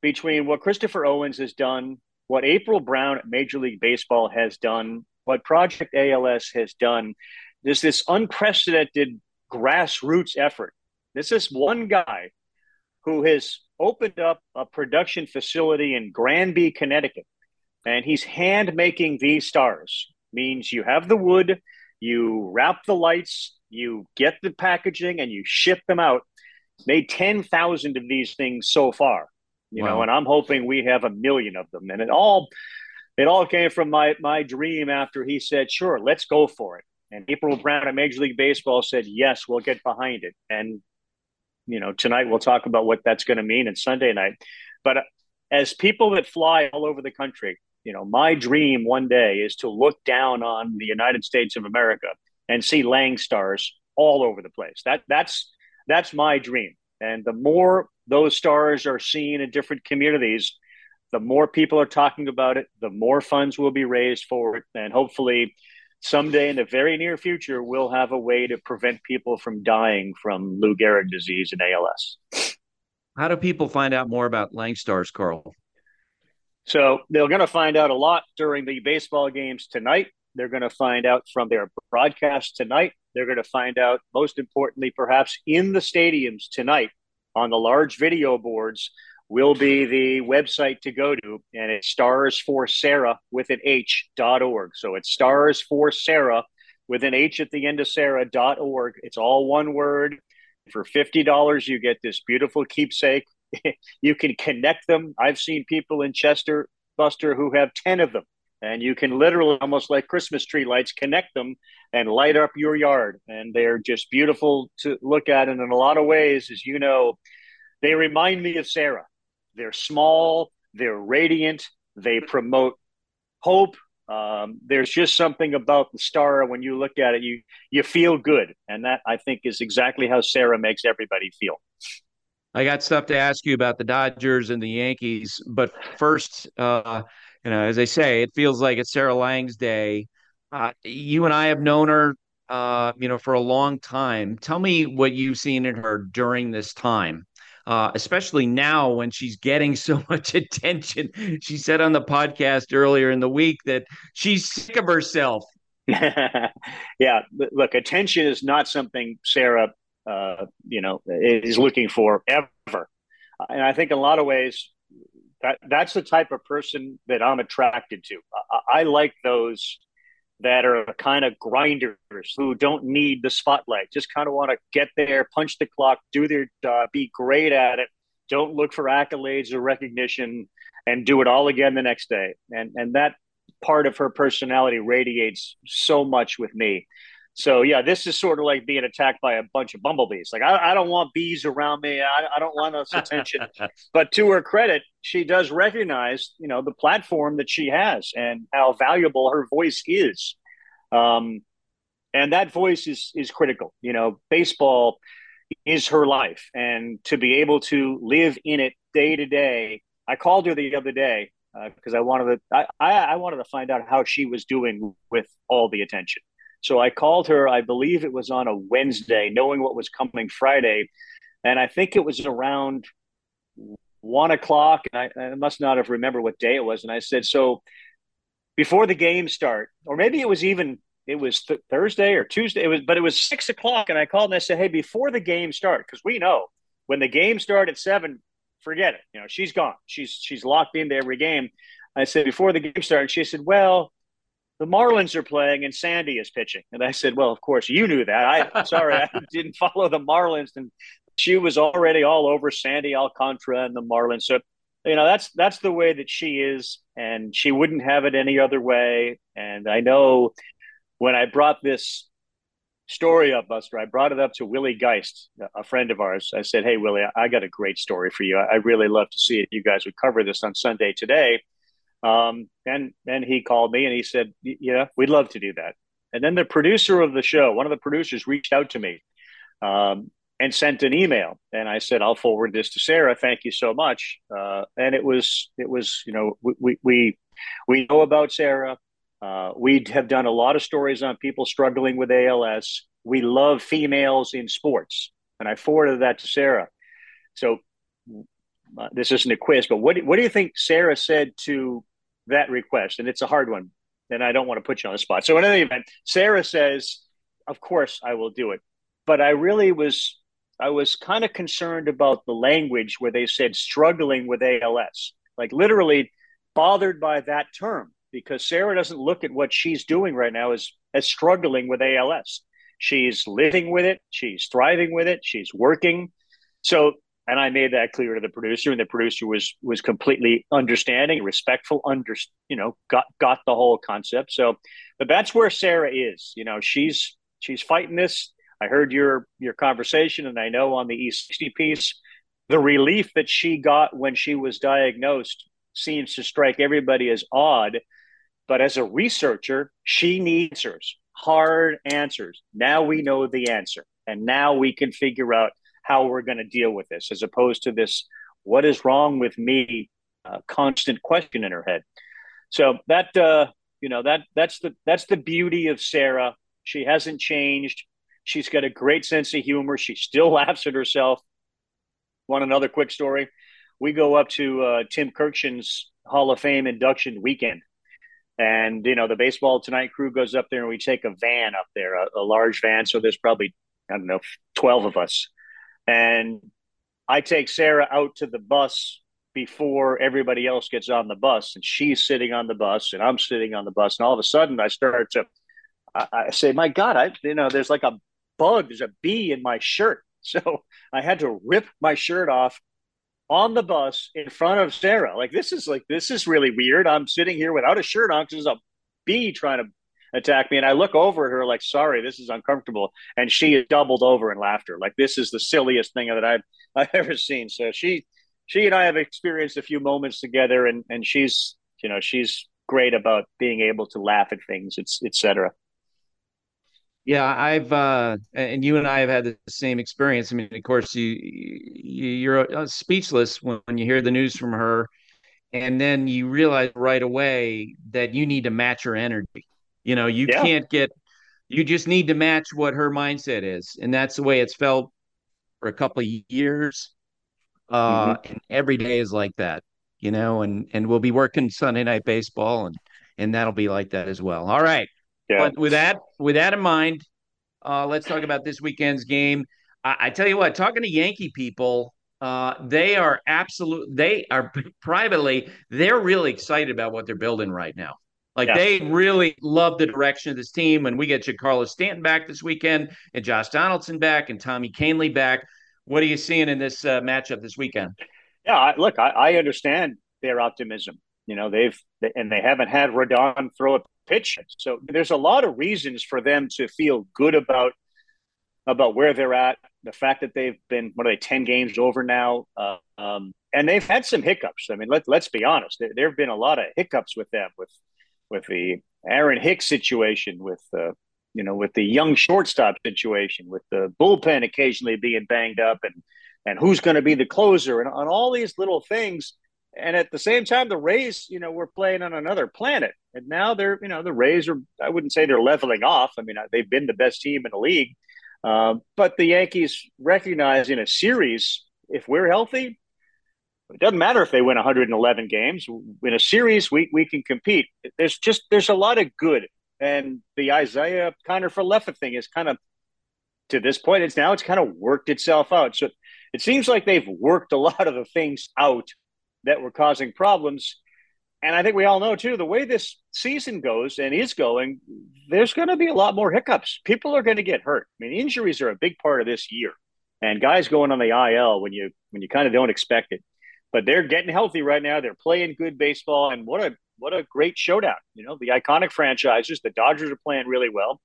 between what Christopher Owens has done, what April Brown at Major League Baseball has done, what Project ALS has done, there's this unprecedented grassroots effort. This is one guy who has opened up a production facility in Granby, Connecticut. And he's hand making these stars. Means you have the wood, you wrap the lights, you get the packaging, and you ship them out. Made 10,000 of these things so far. You Wow. know, and I'm hoping we have a million of them. And it all it all came from my my dream after he said, "Sure, let's go for it." And April Brown at Major League Baseball said, "Yes, we'll get behind it." And you know, tonight we'll talk about what that's going to mean and Sunday night. But as people that fly all over the country, you know, my dream one day is to look down on the United States of America and see Lang stars all over the place. That that's that's my dream. And the more those stars are seen in different communities, the more people are talking about it, the more funds will be raised for it, and hopefully someday in the very near future we'll have a way to prevent people from dying from Lou Gehrig disease and ALS. How do people find out more about Langstars, Karl? So they're going to find out a lot during the baseball games tonight. They're going to find out from their broadcast tonight. They're going to find out, most importantly, perhaps in the stadiums tonight on the large video boards will be the website to go to, and it's stars for Sarah with an H dot org. So it's stars for Sarah with an H at the end of Sarah dot org. It's all one word. For fifty dollars, you get this beautiful keepsake. you can connect them. I've seen people in Chester, Buster, who have ten of them, and you can literally, almost like Christmas tree lights, connect them and light up your yard. And they're just beautiful to look at. And in a lot of ways, as you know, they remind me of Sarah. They're small, they're radiant, they promote hope. Um, there's just something about the star when you look at it, you you feel good, and that I think is exactly how Sarah makes everybody feel. I got stuff to ask you about the Dodgers and the Yankees, but first, uh, you know, as I say, it feels like it's Sarah Langs day. Uh, you and I have known her, uh, you know, for a long time. Tell me what you've seen in her during this time, uh, especially now when she's getting so much attention. She said on the podcast earlier in the week that she's sick of herself. yeah, look, attention is not something Sarah, uh, you know, is looking for ever, and I think in a lot of ways that that's the type of person that I'm attracted to. I, I like those that are kind of grinders who don't need the spotlight, just kind of want to get there, punch the clock, do their uh, be great at it, don't look for accolades or recognition, and do it all again the next day. And and that part of her personality radiates so much with me. So yeah, this is sort of like being attacked by a bunch of bumblebees. Like I, I don't want bees around me. I, I don't want this attention. but to her credit, she does recognize, you know, the platform that she has and how valuable her voice is. Um, and that voice is is critical. You know, baseball is her life, and to be able to live in it day to day. I called her the other day because I wanted to. I I wanted to find out how she was doing with all the attention. So I called her, I believe it was on a Wednesday, knowing what was coming Friday. And I think it was around one o'clock. And I, I must not have remembered what day it was. And I said, So before the game start, or maybe it was even it was th- Thursday or Tuesday, it was but it was six o'clock. And I called and I said, Hey, before the game start, because we know when the game start at seven, forget it. You know, she's gone. She's she's locked into every game. I said, before the game started, she said, Well, the Marlins are playing and Sandy is pitching. And I said, Well, of course you knew that. I sorry, I didn't follow the Marlins. And she was already all over Sandy Alcantara and the Marlins. So, you know, that's that's the way that she is, and she wouldn't have it any other way. And I know when I brought this story up, Buster, I brought it up to Willie Geist, a friend of ours. I said, Hey, Willie, I got a great story for you. I really love to see if you guys would cover this on Sunday today. Um, and then he called me and he said, "Yeah, we'd love to do that." And then the producer of the show, one of the producers, reached out to me um, and sent an email, and I said, "I'll forward this to Sarah. Thank you so much." Uh, and it was it was you know we we we know about Sarah. Uh, we have done a lot of stories on people struggling with ALS. We love females in sports, and I forwarded that to Sarah. So uh, this isn't a quiz, but what what do you think Sarah said to that request? And it's a hard one, and I don't want to put you on the spot. So in any event, Sarah says, "Of course, I will do it," but I really was I was kind of concerned about the language where they said struggling with ALS, like literally bothered by that term because Sarah doesn't look at what she's doing right now as as struggling with ALS. She's living with it, she's thriving with it, she's working. So and I made that clear to the producer, and the producer was was completely understanding, respectful, under you know, got got the whole concept. So, but that's where Sarah is. You know, she's she's fighting this. I heard your your conversation, and I know on the E60 piece, the relief that she got when she was diagnosed seems to strike everybody as odd. But as a researcher, she needs answers, hard answers. Now we know the answer, and now we can figure out how we're going to deal with this, as opposed to this "what is wrong with me" uh, constant question in her head. So that uh, you know that that's the that's the beauty of Sarah. She hasn't changed. She's got a great sense of humor. She still laughs at herself. Want another quick story? We go up to uh, Tim Kurkjian's Hall of Fame induction weekend. And, you know, the Baseball Tonight crew goes up there and we take a van up there, a, a large van. So there's probably, I don't know, 12 of us. And I take Sarah out to the bus before everybody else gets on the bus. And she's sitting on the bus and I'm sitting on the bus. And all of a sudden I start to, I, I say, my God, I, you know, there's like a bug, there's a bee in my shirt. So I had to rip my shirt off on the bus in front of Sarah. Like, this is like, this is really weird. I'm sitting here without a shirt on because there's a bee trying to attack me. And I look over at her like, sorry, this is uncomfortable. And she is doubled over in laughter. Like this is the silliest thing that I've I've ever seen. So she she and I have experienced a few moments together and and she's you know, she's great about being able to laugh at things, it's etc. Yeah, I've uh, and you and I have had the same experience. I mean, of course, you, you are uh, speechless when, when you hear the news from her, and then you realize right away that you need to match her energy. You know, you yeah. can't get, you just need to match what her mindset is, and that's the way it's felt for a couple of years. Uh, mm-hmm. and every day is like that, you know, and and we'll be working Sunday night baseball, and and that'll be like that as well. All right. Yeah. But with that, with that in mind, uh, let's talk about this weekend's game. I, I tell you what, talking to Yankee people, uh, they are absolute. They are privately, they're really excited about what they're building right now. Like yeah. they really love the direction of this team. When we get Giancarlo Stanton back this weekend, and Josh Donaldson back, and Tommy Kahnle back, what are you seeing in this uh, matchup this weekend? Yeah, look, I, I understand their optimism. You know, they've and they haven't had Rodon throw a pitch. So there's a lot of reasons for them to feel good about about where they're at. The fact that they've been what are they ten games over now, uh, um, and they've had some hiccups. I mean, let let's be honest. There, there have been a lot of hiccups with them with with the Aaron Hicks situation, with the you know with the young shortstop situation, with the bullpen occasionally being banged up, and and who's going to be the closer, and on all these little things. And at the same time, the Rays, you know, we're playing on another planet, and now they're, you know, the Rays are—I wouldn't say they're leveling off. I mean, they've been the best team in the league, um, but the Yankees recognize in a series, if we're healthy, it doesn't matter if they win 111 games. In a series, we we can compete. There's just there's a lot of good, and the Isiah Kiner-Falefa thing is kind of to this point. It's now it's kind of worked itself out. So it seems like they've worked a lot of the things out that were causing problems. And I think we all know too the way this season goes and is going, there's going to be a lot more hiccups. People are going to get hurt. I mean, injuries are a big part of this year, and guys going on the IL when you when you kind of don't expect it. But they're getting healthy right now. They're playing good baseball, and what a what a great showdown! You know, the iconic franchises. The Dodgers are playing really well.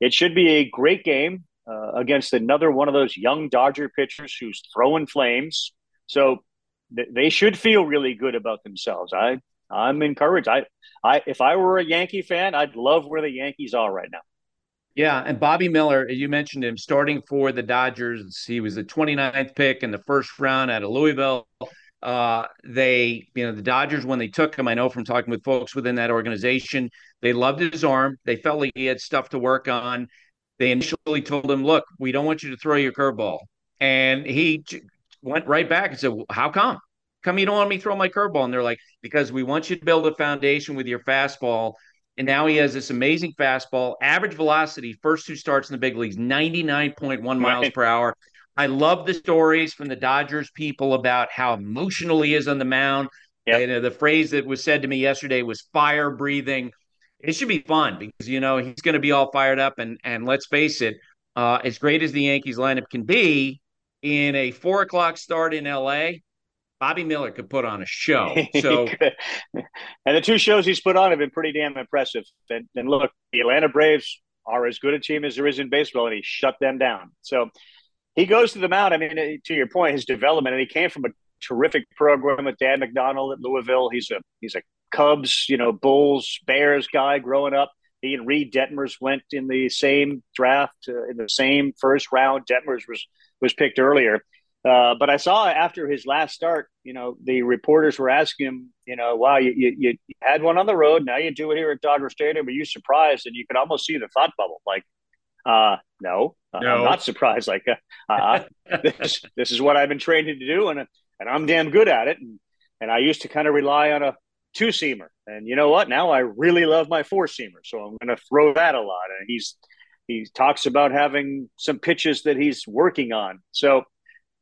It should be a great game uh, against another one of those young Dodger pitchers who's throwing flames. So they should feel really good about themselves. I I'm encouraged. I I if I were a Yankee fan, I'd love where the Yankees are right now. Yeah, and Bobby Miller, you mentioned him starting for the Dodgers. He was the 29th pick in the first round out of Louisville. Uh, they, you know, the Dodgers when they took him, I know from talking with folks within that organization, they loved his arm. They felt like he had stuff to work on. They initially told him, "Look, we don't want you to throw your curveball," and he went right back and said, "How come? Come you don't want me to throw my curveball?" And they're like, "Because we want you to build a foundation with your fastball." And now he has this amazing fastball, average velocity, first two starts in the big leagues, 99.1 miles per hour. I love the stories from the Dodgers people about how emotional he is on the mound. Yep. And, uh, the phrase that was said to me yesterday was fire breathing. It should be fun because you know he's going to be all fired up and and let's face it, uh, as great as the Yankees lineup can be, in a four o'clock start in LA, Bobby Miller could put on a show. So, and the two shows he's put on have been pretty damn impressive. And, and look, the Atlanta Braves are as good a team as there is in baseball, and he shut them down. So he goes to the mound. I mean, to your point, his development, and he came from a terrific program with Dan McDonnell at Louisville. He's a he's a Cubs, you know, Bulls, Bears guy growing up. He and Reid Detmers went in the same draft uh, in the same first round. Detmers was was picked earlier. Uh, but I saw after his last start, you know, the reporters were asking him, you know, wow, you, you, you had one on the road. Now you do it here at Dodger Stadium. Were you surprised? And you could almost see the thought bubble. Like, uh, no, no. I'm not surprised. Like, uh, uh this, this is what I've been trained to do. And, and I'm damn good at it. And, and I used to kind of rely on a two seamer. And you know what? Now I really love my four seamer. So I'm going to throw that a lot. And he's, he talks about having some pitches that he's working on. So,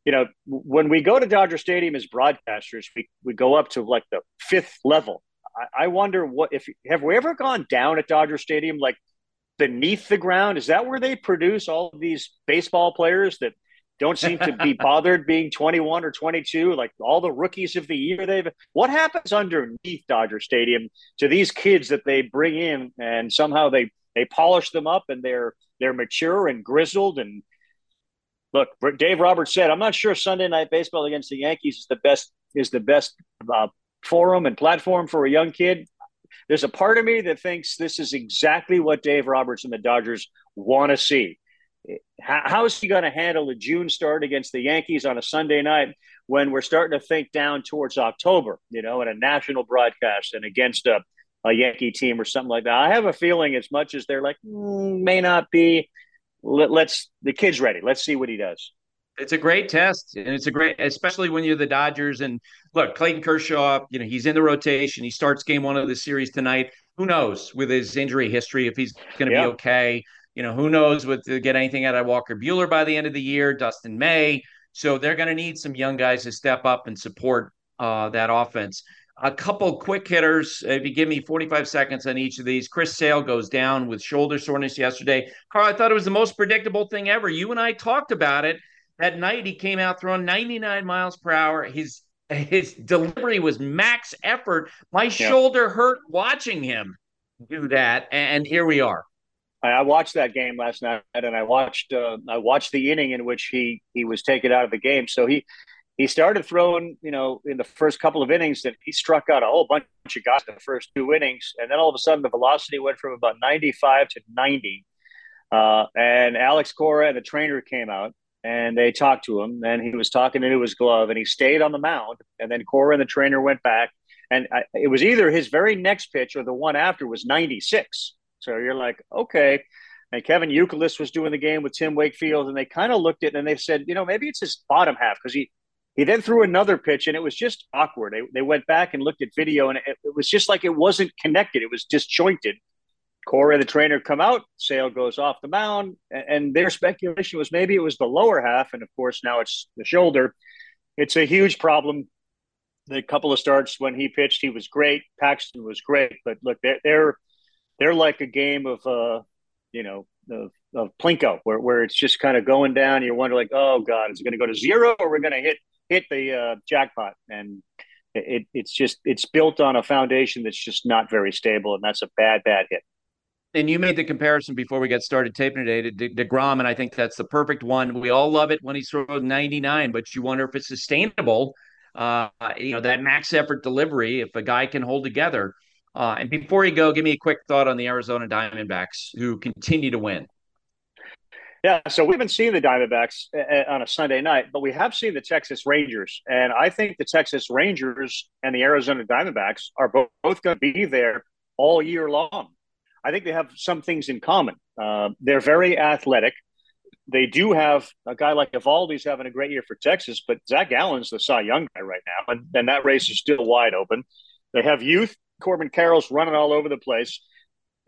you know, when we go to Dodger Stadium as broadcasters, we, we go up to like the fifth level. I, I wonder what if have we ever gone down at Dodger Stadium like beneath the ground? Is that where they produce all of these baseball players that don't seem to be bothered being 21 or 22 like all the rookies of the year they've what happens underneath dodger stadium to these kids that they bring in and somehow they they polish them up and they're they're mature and grizzled and look, Dave Roberts said, I'm not sure Sunday night baseball against the Yankees is the best is the best uh, forum and platform for a young kid. There's a part of me that thinks this is exactly what Dave Roberts and the Dodgers want to see. How, is he going to handle a June start against the Yankees on a Sunday night when we're starting to think down towards October, you know, in a national broadcast and against a, a Yankee team or something like that? I have a feeling, as much as they're like, mm, may not be, let, let's the kid's ready. Let's see what he does. It's a great test, and it's a great, especially when you're the Dodgers. And look, Clayton Kershaw, you know, he's in the rotation. He starts game one of the series tonight. Who knows with his injury history if he's going to yeah. be okay? You know, who knows with to get anything out of Walker Buehler by the end of the year, Dustin May. So they're going to need some young guys to step up and support uh, that offense. A couple quick hitters. If you give me 45 seconds on each of these, Chris Sale goes down with shoulder soreness yesterday. Karl, I thought it was the most predictable thing ever. You and I talked about it. That night, he came out throwing 99 miles per hour. His his delivery was max effort. My yeah. shoulder hurt watching him do that, and here we are. I watched that game last night, and I watched uh, I watched the inning in which he he was taken out of the game. So he he started throwing, you know, in the first couple of innings, and he struck out a whole bunch of guys in the first two innings, and then all of a sudden the velocity went from about 95 to 90. Uh, and Alex Cora and the trainer came out, and they talked to him, and he was talking into his glove, and he stayed on the mound, and then Cora and the trainer went back, and I, it was either his very next pitch or the one after was 96. So you're like, okay. And Kevin Youkilis was doing the game with Tim Wakefield, and they kind of looked at it and they said, you know, maybe it's his bottom half because he he then threw another pitch and it was just awkward. They, they went back and looked at video and it, it was just like it wasn't connected. It was disjointed. Cora, the trainer, come out. Sale goes off the mound, and, and their speculation was maybe it was the lower half, and of course now it's the shoulder. It's a huge problem. The couple of starts when he pitched, he was great. Paxton was great, but look, they're they're, they're like a game of uh, you know, of, of Plinko, where, where it's just kind of going down. You wonder, like, oh God, is it going to go to zero, or we're going to hit hit the uh, jackpot, and it, it's just it's built on a foundation that's just not very stable, and that's a bad bad hit. And you made the comparison before we got started taping today to De- deGrom, and I think that's the perfect one. We all love it when he's throwing 99, but you wonder if it's sustainable. Uh, you know that max effort delivery if a guy can hold together. Uh, and before you go, give me a quick thought on the Arizona Diamondbacks who continue to win. Yeah, so we haven't seen the Diamondbacks uh, uh, on a Sunday night, but we have seen the Texas Rangers. And I think the Texas Rangers and the Arizona Diamondbacks are both, both going to be there all year long. I think they have some things in common. Uh, they're very athletic. They do have a guy like Eovaldi's having a great year for Texas, but Zac Gallen's the Cy Young guy right now, and, and that race is still wide open. They have youth. Corbin Carroll's running all over the place.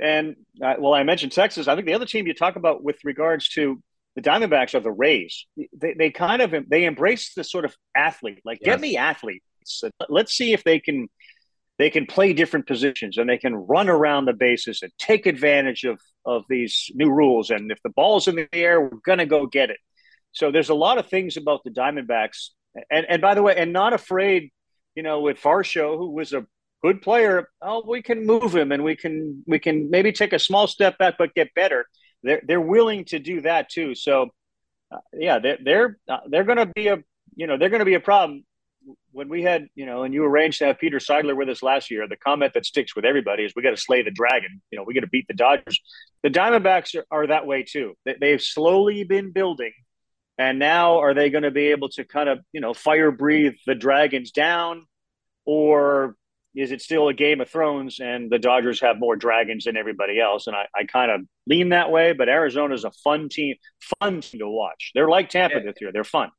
And uh, well, I mentioned Texas. I think the other team you talk about with regards to the Diamondbacks are the Rays. They, they kind of they embrace the sort of athlete, like yes. get me athletes. Let's see if they can they can play different positions and they can run around the bases and take advantage of of these new rules. And if the ball's in the air, we're gonna go get it. So there's a lot of things about the Diamondbacks, and and by the way, and not afraid, you know, with Varsho, who was a good player. Oh, we can move him, and we can we can maybe take a small step back, but get better. They're they're willing to do that too. So, uh, yeah, they're they're uh, they're going to be a you know they're going to be a problem when we had, you know, and you arranged to have Peter Seidler with us last year, the comment that sticks with everybody is we got to slay the dragon. You know, we got to beat the Dodgers. The Diamondbacks are, are that way too. They, they've slowly been building, and now are they going to be able to kind of, you know, fire breathe the dragons down, or is it still a Game of Thrones and the Dodgers have more dragons than everybody else? And I, I kind of lean that way. But Arizona's a fun team, fun team to watch. They're like Tampa this year. They're fun.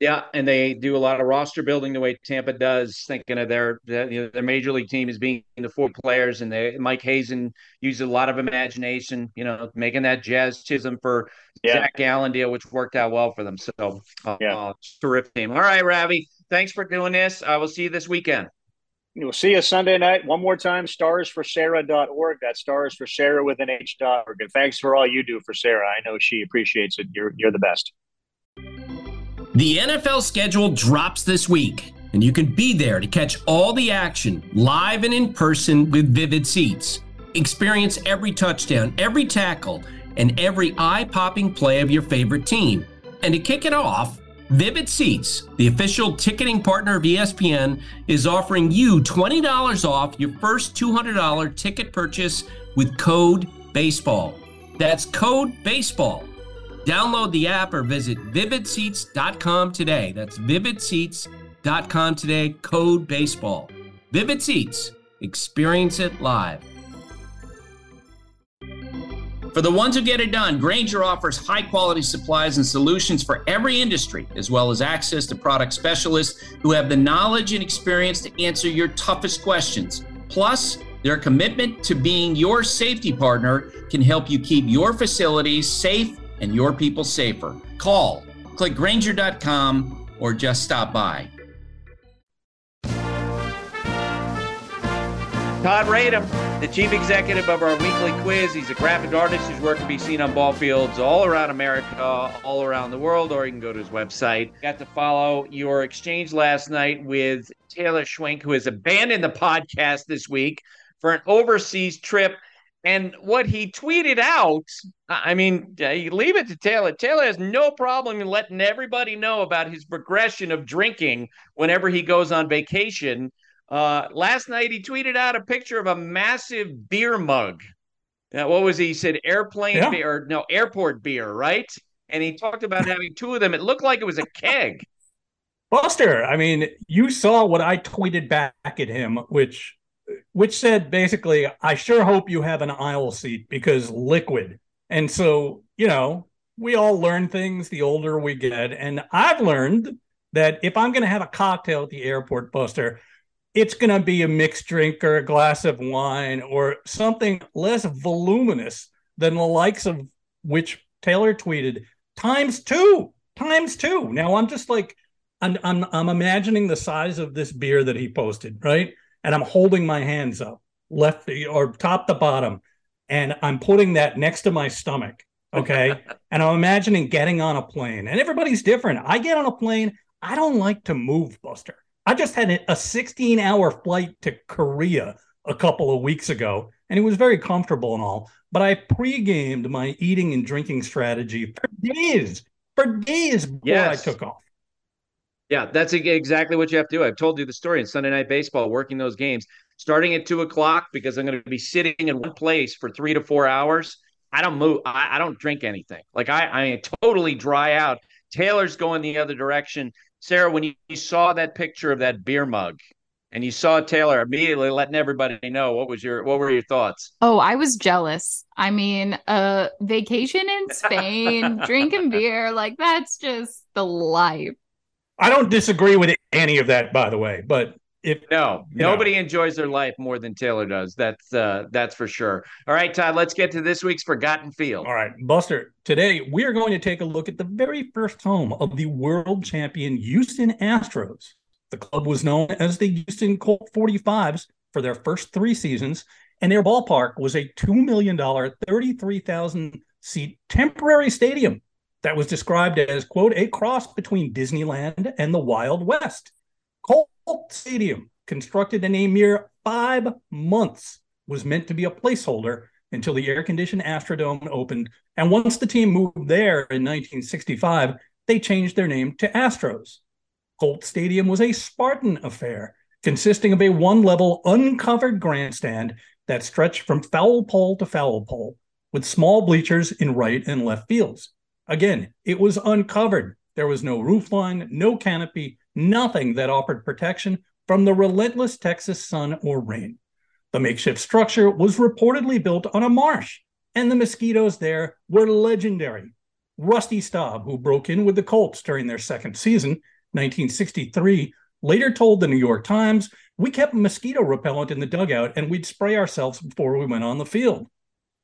Yeah, and they do a lot of roster building the way Tampa does, thinking of their know, their major league team as being the four players, and they Mike Hazen uses a lot of imagination, you know, making that Jazz Chisholm for yeah. Zac Gallen deal, which worked out well for them. So, uh, yeah, uh, terrific team. All right, Ravi, thanks for doing this. I will see you this weekend. We'll see you Sunday night. One more time, starsforsarah.org. That's stars for Sarah with an H.org. And thanks for all you do for Sarah. I know she appreciates it. You're, you're the best. The NFL schedule drops this week, and you can be there to catch all the action live and in person with Vivid Seats. Experience every touchdown, every tackle, and every eye popping play of your favorite team. And to kick it off, Vivid Seats, the official ticketing partner of ESPN, is offering you $20 off your first $200 ticket purchase with code BASEBALL. That's code BASEBALL. Download the app or visit vividseats.com today. That's vividseats.com today, code BASEBALL. Vivid Seats, experience it live. For the ones who get it done, Grainger offers high quality supplies and solutions for every industry, as well as access to product specialists who have the knowledge and experience to answer your toughest questions. Plus, their commitment to being your safety partner can help you keep your facilities safe and your people safer. Call, click Grainger.com, or just stop by. Todd Radom, the chief executive of our weekly quiz. He's a graphic artist whose work can be seen on ball fields all around America, all around the world, or you can go to his website. Got to follow your exchange last night with Taylor Schwenk, who has abandoned the podcast this week for an overseas trip. And what he tweeted out, I mean, you leave it to Taylor. Taylor has no problem in letting everybody know about his progression of drinking whenever he goes on vacation. Uh, last night, he tweeted out a picture of a massive beer mug. Now, what was he? he said airplane yeah. beer, no, airport beer, right? And he talked about having two of them. It looked like it was a keg. Buster, I mean, you saw what I tweeted back at him, which which said basically, I sure hope you have an aisle seat because liquid. And so, you know, we all learn things the older we get. And I've learned that if I'm going to have a cocktail at the airport, Buster, it's going to be a mixed drink or a glass of wine or something less voluminous than the likes of which Taylor tweeted times two, times two. Now I'm just like, I'm, I'm, I'm imagining the size of this beer that he posted, right? And I'm holding my hands up, left or top to bottom, and I'm putting that next to my stomach. Okay. and I'm imagining getting on a plane, and everybody's different. I get on a plane, I don't like to move, Buster. I just had a 16 hour flight to Korea a couple of weeks ago, and it was very comfortable and all. But I pre-gamed my eating and drinking strategy for days, for days before yes. I took off. Yeah, that's exactly what you have to do. I've told you the story in Sunday Night Baseball, working those games, starting at two o'clock because I'm going to be sitting in one place for three to four hours. I don't move. I, I don't drink anything. Like I, I totally dry out. Taylor's going the other direction. Sarah, when you, you saw that picture of that beer mug, and you saw Taylor immediately letting everybody know what was your what were your thoughts? Oh, I was jealous. I mean, a vacation in Spain, drinking beer, like that's just the life. I don't disagree with any of that, by the way. But if no, nobody know. enjoys their life more than Taylor does. That's uh, that's for sure. All right, Todd, let's get to this week's Forgotten Field. All right, Buster. Today we are going to take a look at the very first home of the world champion Houston Astros. The club was known as the Houston Colt 45s for their first three seasons, and their ballpark was a $2 million, 33,000 seat temporary stadium that was described as, quote, a cross between Disneyland and the Wild West. Colt Stadium, constructed in a mere five months, was meant to be a placeholder until the air conditioned Astrodome opened. And once the team moved there in 1965, they changed their name to Astros. Colt Stadium was a Spartan affair, consisting of a one level uncovered grandstand that stretched from foul pole to foul pole, with small bleachers in right and left fields. Again, it was uncovered. There was no roofline, no canopy, nothing that offered protection from the relentless Texas sun or rain. The makeshift structure was reportedly built on a marsh, and the mosquitoes there were legendary. Rusty Staub, who broke in with the Colts during their second season, 1963, later told the New York Times, We kept mosquito repellent in the dugout and we'd spray ourselves before we went on the field.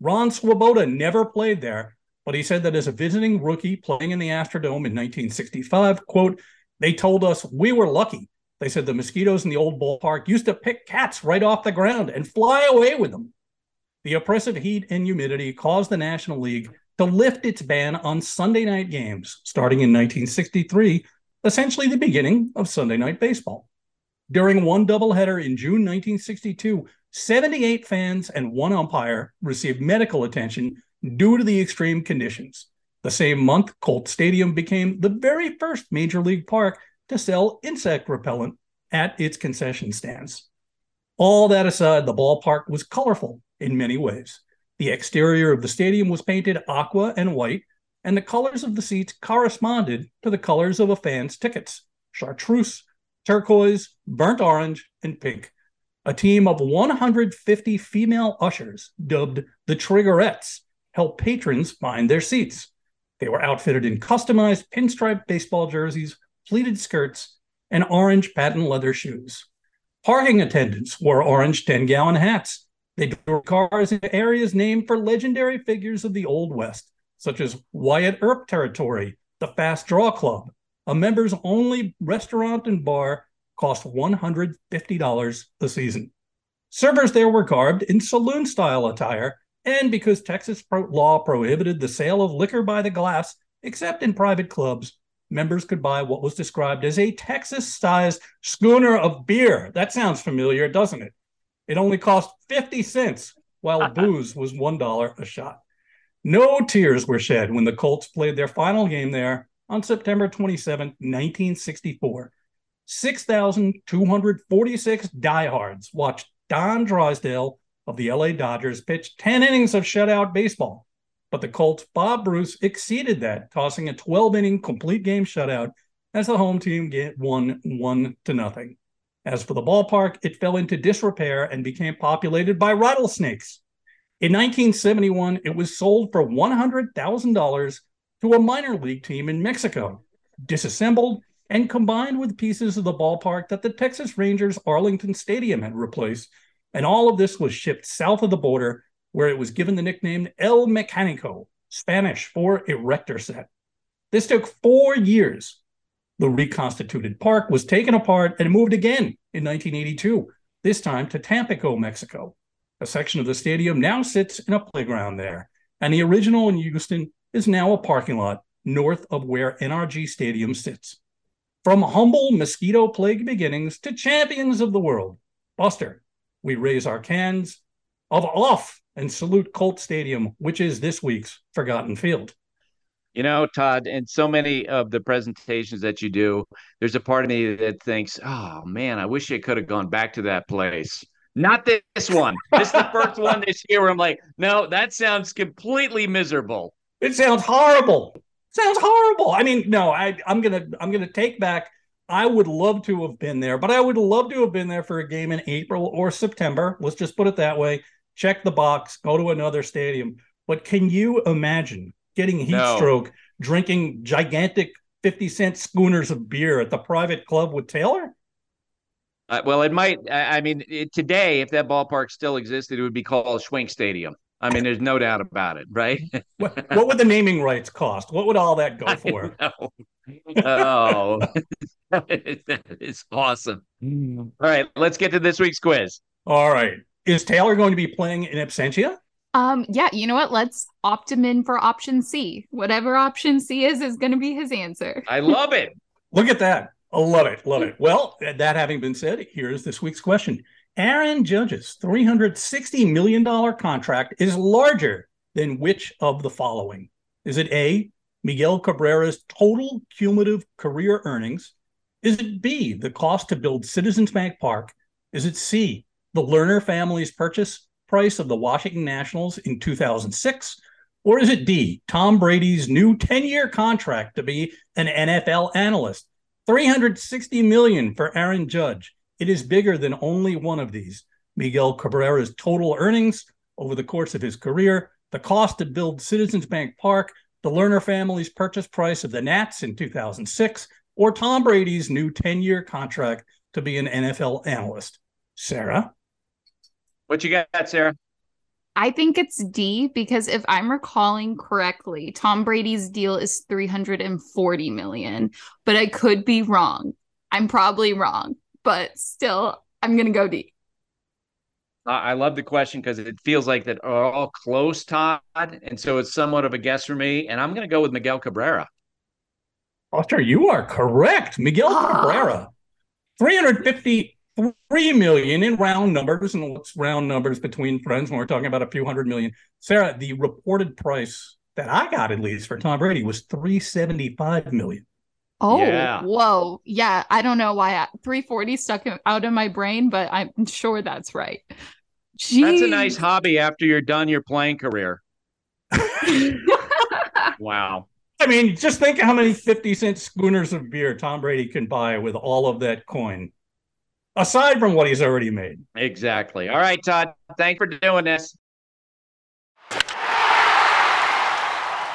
Ron Swoboda never played there, but he said that as a visiting rookie playing in the Astrodome in 1965, quote, they told us we were lucky they said the mosquitoes in the old ballpark used to pick cats right off the ground and fly away with them. The oppressive heat and humidity caused the National League to lift its ban on Sunday night games starting in 1963, essentially the beginning of Sunday night baseball. During one doubleheader in June 1962, 78 fans and one umpire received medical attention due to the extreme conditions. The same month, Colt Stadium became the very first major league park to sell insect repellent at its concession stands. All that aside, the ballpark was colorful in many ways. The exterior of the stadium was painted aqua and white, and the colors of the seats corresponded to the colors of a fan's tickets chartreuse, turquoise, burnt orange, and pink. A team of 150 female ushers, dubbed the Triggerettes, helped patrons find their seats. They were outfitted in customized pinstripe baseball jerseys pleated skirts, and orange patent leather shoes. Parking attendants wore orange 10 gallon hats. They drove cars into areas named for legendary figures of the Old West, such as Wyatt Earp Territory, the Fast Draw Club, a members only restaurant and bar cost $150 a season. Servers there were garbed in saloon style attire, and because Texas law prohibited the sale of liquor by the glass except in private clubs, members could buy what was described as a Texas sized schooner of beer. That sounds familiar, doesn't it? It only cost 50 cents, while booze was $1 a shot. No tears were shed when the Colts played their final game there on September 27, 1964. 6,246 diehards watched Don Drysdale of the LA Dodgers pitched 10 innings of shutout baseball but the Colts' Bob Bruce exceeded that, tossing a 12 inning complete game shutout as the home team get won one to nothing. As for the ballpark, it fell into disrepair and became populated by rattlesnakes. In 1971, it was sold for $100,000 to a minor league team in Mexico, disassembled and combined with pieces of the ballpark that the Texas Rangers Arlington Stadium had replaced. And all of this was shipped south of the border where it was given the nickname El Mecanico, Spanish for erector set. This took four years. The reconstituted park was taken apart and moved again in 1982, this time to Tampico, Mexico. A section of the stadium now sits in a playground there, and the original in Houston is now a parking lot north of where NRG Stadium sits. From humble mosquito plague beginnings to champions of the world, Buster, we raise our cans of off and salute Colt Stadium, which is this week's Forgotten Field. You know, Todd, in so many of the presentations that you do, there's a part of me that thinks, oh man, I wish I could have gone back to that place. Not this one. This is the first one this year where I'm like, no, that sounds completely miserable. It sounds horrible. Sounds horrible. I mean, no, I, I'm gonna I'm gonna take back. I would love to have been there, but I would love to have been there for a game in April or September. Let's just put it that way check the box, go to another stadium. But can you imagine getting heat no. stroke, drinking gigantic 50 cent schooners of beer at the private club with Taylor? Uh, well, it might. I mean, it, today, if that ballpark still existed, it would be called Schwenk Stadium. I mean, there's no doubt about it, right? what, what, would the naming rights cost? What would all that go for? oh, it's awesome. All right, let's get to this week's quiz. All right is Taylor going to be playing in absentia? Um, yeah, you know what? Let's opt him in for option C. Whatever option C is, is going to be his answer. I love it. Look at that. I love it. Love it. Well, that having been said, here's this week's question. Aaron Judge's $360 million contract is larger than which of the following? Is it A, Miguel Cabrera's total cumulative career earnings? Is it B, the cost to build Citizens Bank Park? Is it C, the Lerner family's purchase price of the Washington Nationals in 2006? Or is it D, Tom Brady's new 10 year contract to be an NFL analyst? 360 million for Aaron Judge. It is bigger than only one of these. Miguel Cabrera's total earnings over the course of his career, the cost to build Citizens Bank Park, the Lerner family's purchase price of the Nats in 2006, or Tom Brady's new 10 year contract to be an NFL analyst. Sarah? What you got, Sarah? I think it's D because if I'm recalling correctly, Tom Brady's deal is 340 million, but I could be wrong. I'm probably wrong, but still, I'm going to go D. I love the question because it feels like that are all close, Todd, and so it's somewhat of a guess for me. And I'm going to go with Miguel Cabrera. Buster, you are correct. Miguel ah. Cabrera, 353 million in round numbers. And what's round numbers between friends when we're talking about a few hundred million? Sarah, the reported price that I got at least for Tom Brady was 375 million. Oh, Yeah. whoa. Yeah, I don't know why I, 340 stuck out of my brain, but I'm sure that's right. That's a nice hobby after you're done your playing career. wow. I mean, just think how many 50 cent schooners of beer Tom Brady can buy with all of that coin, aside from what he's already made. Exactly. All right, Todd. Thanks for doing this.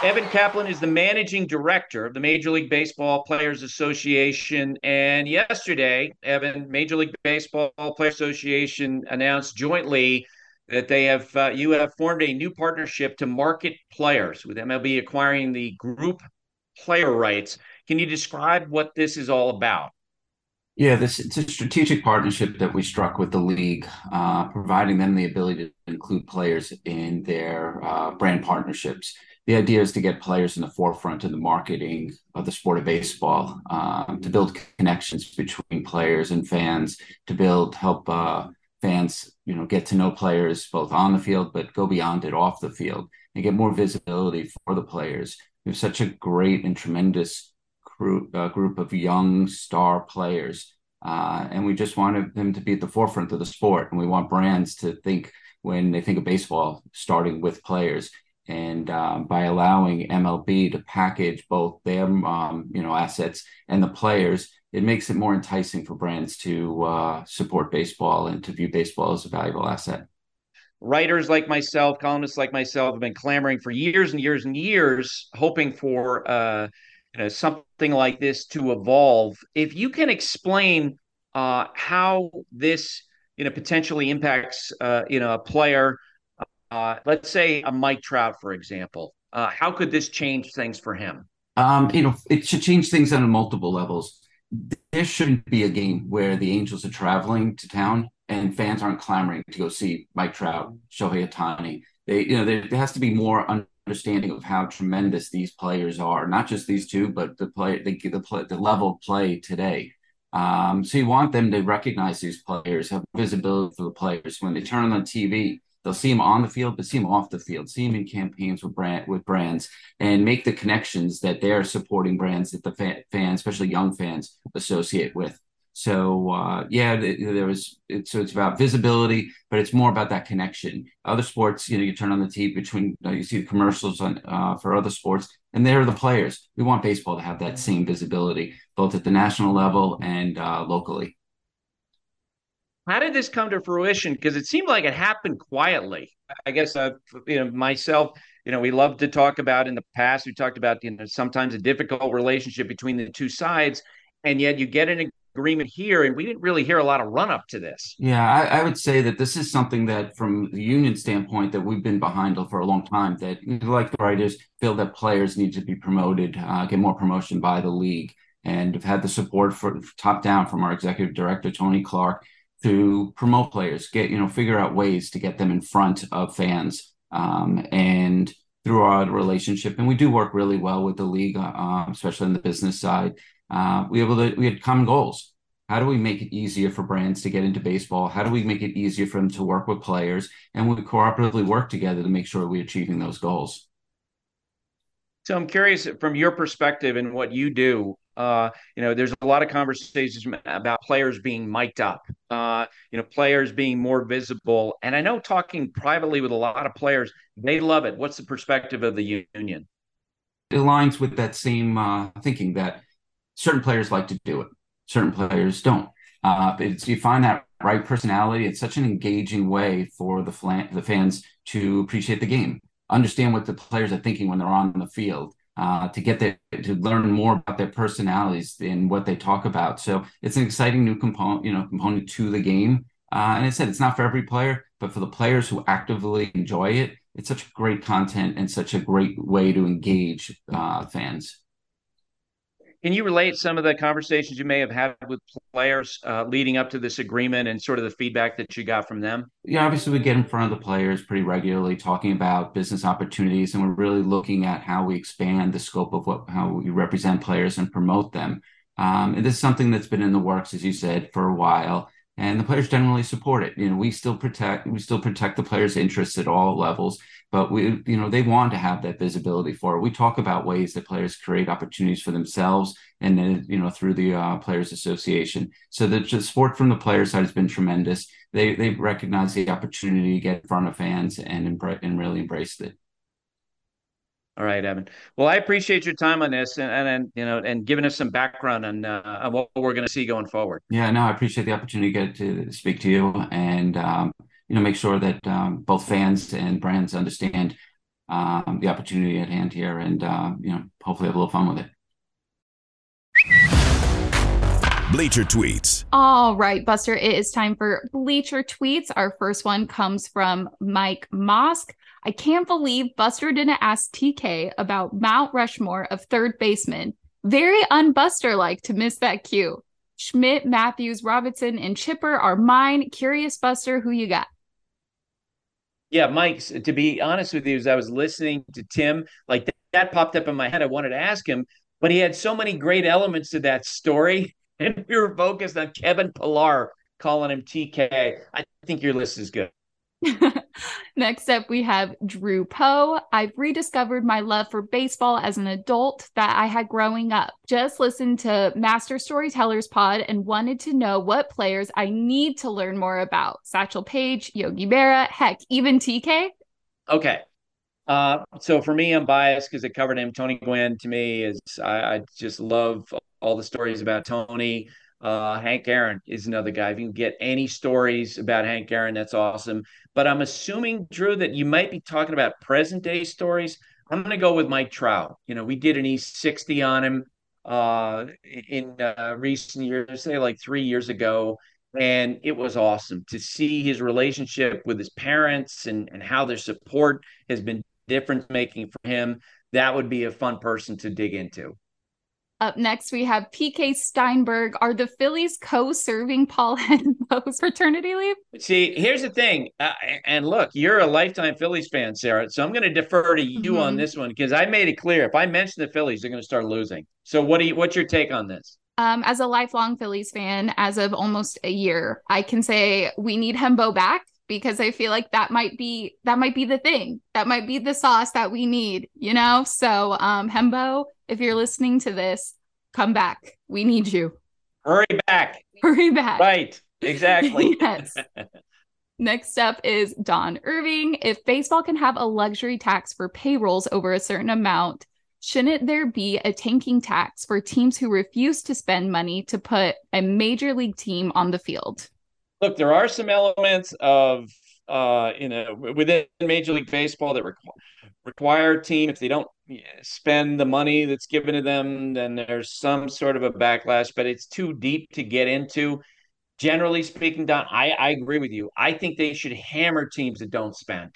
Evan Kaplan is the managing director of the Major League Baseball Players Association. And yesterday, Evan, Major League Baseball Players Association announced jointly that they have uh, you have formed a new partnership to market players with MLB acquiring the group player rights. Can you describe what this is all about? Yeah, this it's a strategic partnership that we struck with the league, uh, providing them the ability to include players in their uh, brand partnerships. The idea is to get players in the forefront of the marketing of the sport of baseball, um, to build connections between players and fans, to build help uh, fans, you know, get to know players both on the field but go beyond it off the field and get more visibility for the players. We have such a great and tremendous group, uh, group of young star players. Uh, and we just wanted them to be at the forefront of the sport. And we want brands to think when they think of baseball, starting with players. And um, by allowing MLB to package both their um, you know assets and the players, it makes it more enticing for brands to uh, support baseball and to view baseball as a valuable asset. writers like myself, columnists like myself, have been clamoring for years and years and years, hoping for uh, you know something like this to evolve. If you can explain uh, how this you know potentially impacts uh, you know a player, uh, let's say a Mike Trout, for example, uh, how could this change things for him? Um, you know, it should change things on multiple levels. There shouldn't be a game where the Angels are traveling to town and fans aren't clamoring to go see Mike Trout, Shohei Ohtani. They, you know, there, there has to be more understanding of how tremendous these players are. Not just these two, but the play, the the, play, the level of play today. Um, so you want them to recognize these players, have visibility for the players. When they turn on the TV, they'll see them on the field, but see them off the field, see them in campaigns with brand with brands, and make the connections that they're supporting brands that the fa- fans, especially young fans, associate with. So uh, yeah, there was. It, so it's about visibility, but it's more about that connection. Other sports, you know, you turn on the TV between uh, you see the commercials on uh, for other sports, and they're the players. We want baseball to have that same visibility, both at the national level and uh, locally. How did this come to fruition? Because it seemed like it happened quietly. I guess uh, you know myself. You know, we love to talk about in the past. We talked about you know sometimes a difficult relationship between the two sides, and yet you get an agreement here, and we didn't really hear a lot of run up to this. Yeah, I, I would say that this is something that, from the union standpoint, that we've been behind for a long time. That, like the writers, feel that players need to be promoted, uh, get more promotion by the league, and have had the support for top down from our executive director Tony Clark to promote players, get you know, figure out ways to get them in front of fans Um, and through our relationship, and we do work really well with the league, uh, especially on the business side. Uh, we able to we had common goals. How do we make it easier for brands to get into baseball? How do we make it easier for them to work with players? And we cooperatively work together to make sure we're achieving those goals. So I'm curious from your perspective and what you do. Uh, you know, there's a lot of conversations about players being mic'd up. Uh, you know, players being more visible. And I know talking privately with a lot of players, they love it. What's the perspective of the union? It aligns with that same uh, thinking that certain players like to do it, certain players don't. Uh, it's, you find that right personality. It's such an engaging way for the flan- the fans to appreciate the game understand what the players are thinking when they're on the field. Uh, to get their to learn more about their personalities and what they talk about. So it's an exciting new component, you know, component to the game. Uh, and I said it's not for every player, but for the players who actively enjoy it, it's such great content and such a great way to engage uh, fans. Can you relate some of the conversations you may have had with players uh, leading up to this agreement and sort of the feedback that you got from them? Yeah, obviously we get in front of the players pretty regularly, talking about business opportunities, and we're really looking at how we expand the scope of what how we represent players and promote them. Um, and this is something that's been in the works, as you said, for a while and the players generally support it. You know, we still protect we still protect the players' interests at all levels, but we you know they want to have that visibility for it. We talk about ways that players create opportunities for themselves, and then you know through the uh, players' association. So the, the support from the player side has been tremendous. They they recognize the opportunity to get in front of fans and and really embraced it. All right, Evan. Well, I appreciate your time on this and, and you know and giving us some background on, uh, on what we're going to see going forward. Yeah, no, I appreciate the opportunity to get to speak to you and um, you know make sure that um, both fans and brands understand um, the opportunity at hand here, and uh, you know hopefully have a little fun with it. Bleacher Tweets. All right, Buster, it is time for Bleacher Tweets. Our first one comes from Mike Mosk. I can't believe Buster didn't ask TK about Mount Rushmore of third baseman. Very unbuster like to miss that cue. Schmidt, Mathews, Robinson, and Chipper are mine. Curious, Buster, who you got? Yeah, Mike, to be honest with you, as I was listening to Tim, like that, that popped up in my head. I wanted to ask him, but he had so many great elements to that story. And we were focused on Kevin Pillar calling him TK. I think your list is good. Next up, we have Drew Poe. I've rediscovered my love for baseball as an adult that I had growing up. Just listened to Master Storytellers Pod and wanted to know what players I need to learn more about. Satchel Paige, Yogi Berra, heck, even TK. Okay. Uh, so for me, I'm biased because I covered him. Tony Gwynn to me is I, I just love all the stories about Tony. Uh, Hank Aaron is another guy. If you can get any stories about Hank Aaron, that's awesome. But I'm assuming, Drew, that you might be talking about present day stories. I'm going to go with Mike Trout. You know, we did an E60 on him uh, in uh, recent years, say like three years ago. And it was awesome to see his relationship with his parents and, and how their support has been difference making for him. That would be a fun person to dig into. Up next, we have PK Steinberg. Are the Phillies co-serving Paul Hembo's paternity leave? See, here's the thing, uh, and look, you're a lifetime Phillies fan, Sarah. So I'm going to defer to you mm-hmm. on this one because I made it clear if I mention the Phillies, they're going to start losing. So what do you? What's your take on this? Um, as a lifelong Phillies fan, as of almost a year, I can say we need Hembo back because I feel like that might be that might be the thing. That might be the sauce that we need, you know? So um Hembo, if you're listening to this, come back. We need you. Hurry back. Hurry back. Right. Exactly. yes. Next up is Don Irving. If baseball can have a luxury tax for payrolls over a certain amount, shouldn't there be a tanking tax for teams who refuse to spend money to put a major league team on the field? Look, there are some elements of uh, you know within Major League Baseball that require require team if they don't spend the money that's given to them, then there's some sort of a backlash. But it's too deep to get into. Generally speaking, Don, I, I agree with you. I think they should hammer teams that don't spend.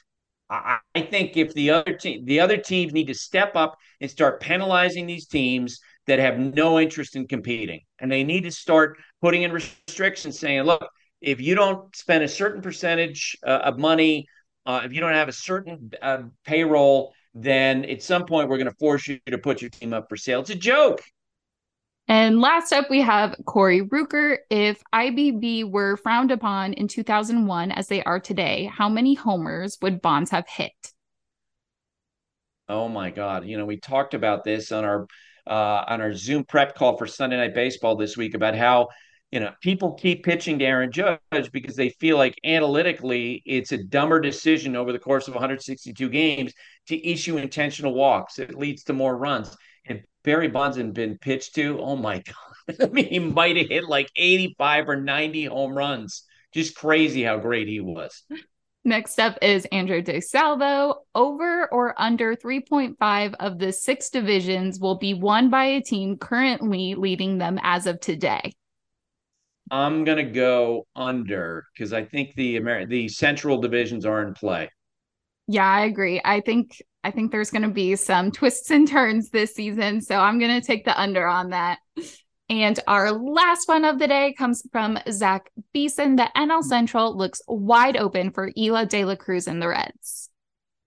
I, I think if the other team, the other teams need to step up and start penalizing these teams that have no interest in competing, and they need to start putting in restrictions, saying, "Look, if you don't spend a certain percentage uh, of money Uh, if you don't have a certain uh, payroll, then at some point we're going to force you to put your team up for sale. It's a joke. And last up, we have Corey Rucker. If IBB were frowned upon in 2001 as they are today, how many homers would Bonds have hit? Oh my God! You know, we talked about this on our uh, on our Zoom prep call for Sunday Night Baseball this week about how you know people keep pitching to Aaron Judge because they feel like analytically it's a dumber decision over the course of 162 games to issue intentional walks. It leads to more runs. And Barry Bonds had been pitched to. Oh my God! I mean, he might have hit like 85 or 90 home runs. Just crazy how great he was. Next up is Andrew DeSalvo. Over or under 3.5 of the six divisions will be won by a team currently leading them as of today. I'm gonna go under because I think the Amer- the Central divisions are in play. Yeah, I agree. I think I think there's going to be some twists and turns this season, so I'm going to take the under on that. And our last one of the day comes from Zach Beeson. The NL Central looks wide open for Elly De La Cruz and the Reds.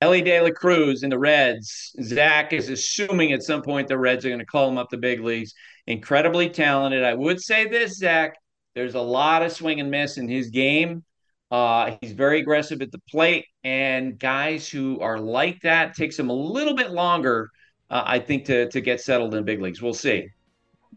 Elly De La Cruz and the Reds. Zach is assuming at some point the Reds are going to call him up the big leagues. Incredibly talented. I would say this, Zach. There's a lot of swing and miss in his game. Uh, he's very aggressive at the plate, and guys who are like that takes him a little bit longer, uh, I think, to to get settled in big leagues. We'll see.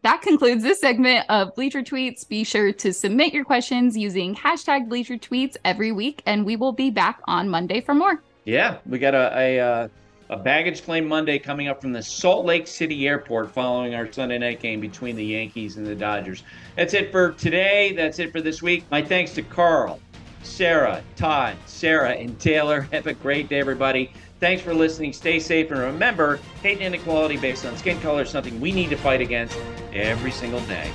That concludes this segment of Bleacher Tweets. Be sure to submit your questions using hashtag Bleacher Tweets every week, and we will be back on Monday for more. Yeah, we got a a, uh, a baggage claim Monday coming up from the Salt Lake City Airport following our Sunday night game between the Yankees and the Dodgers. That's it for today. That's it for this week. My thanks to Karl, Sarah, Todd, Sarah, and Taylor. Have a great day, everybody. Thanks for listening. Stay safe. And remember, hate and inequality based on skin color is something we need to fight against every single day.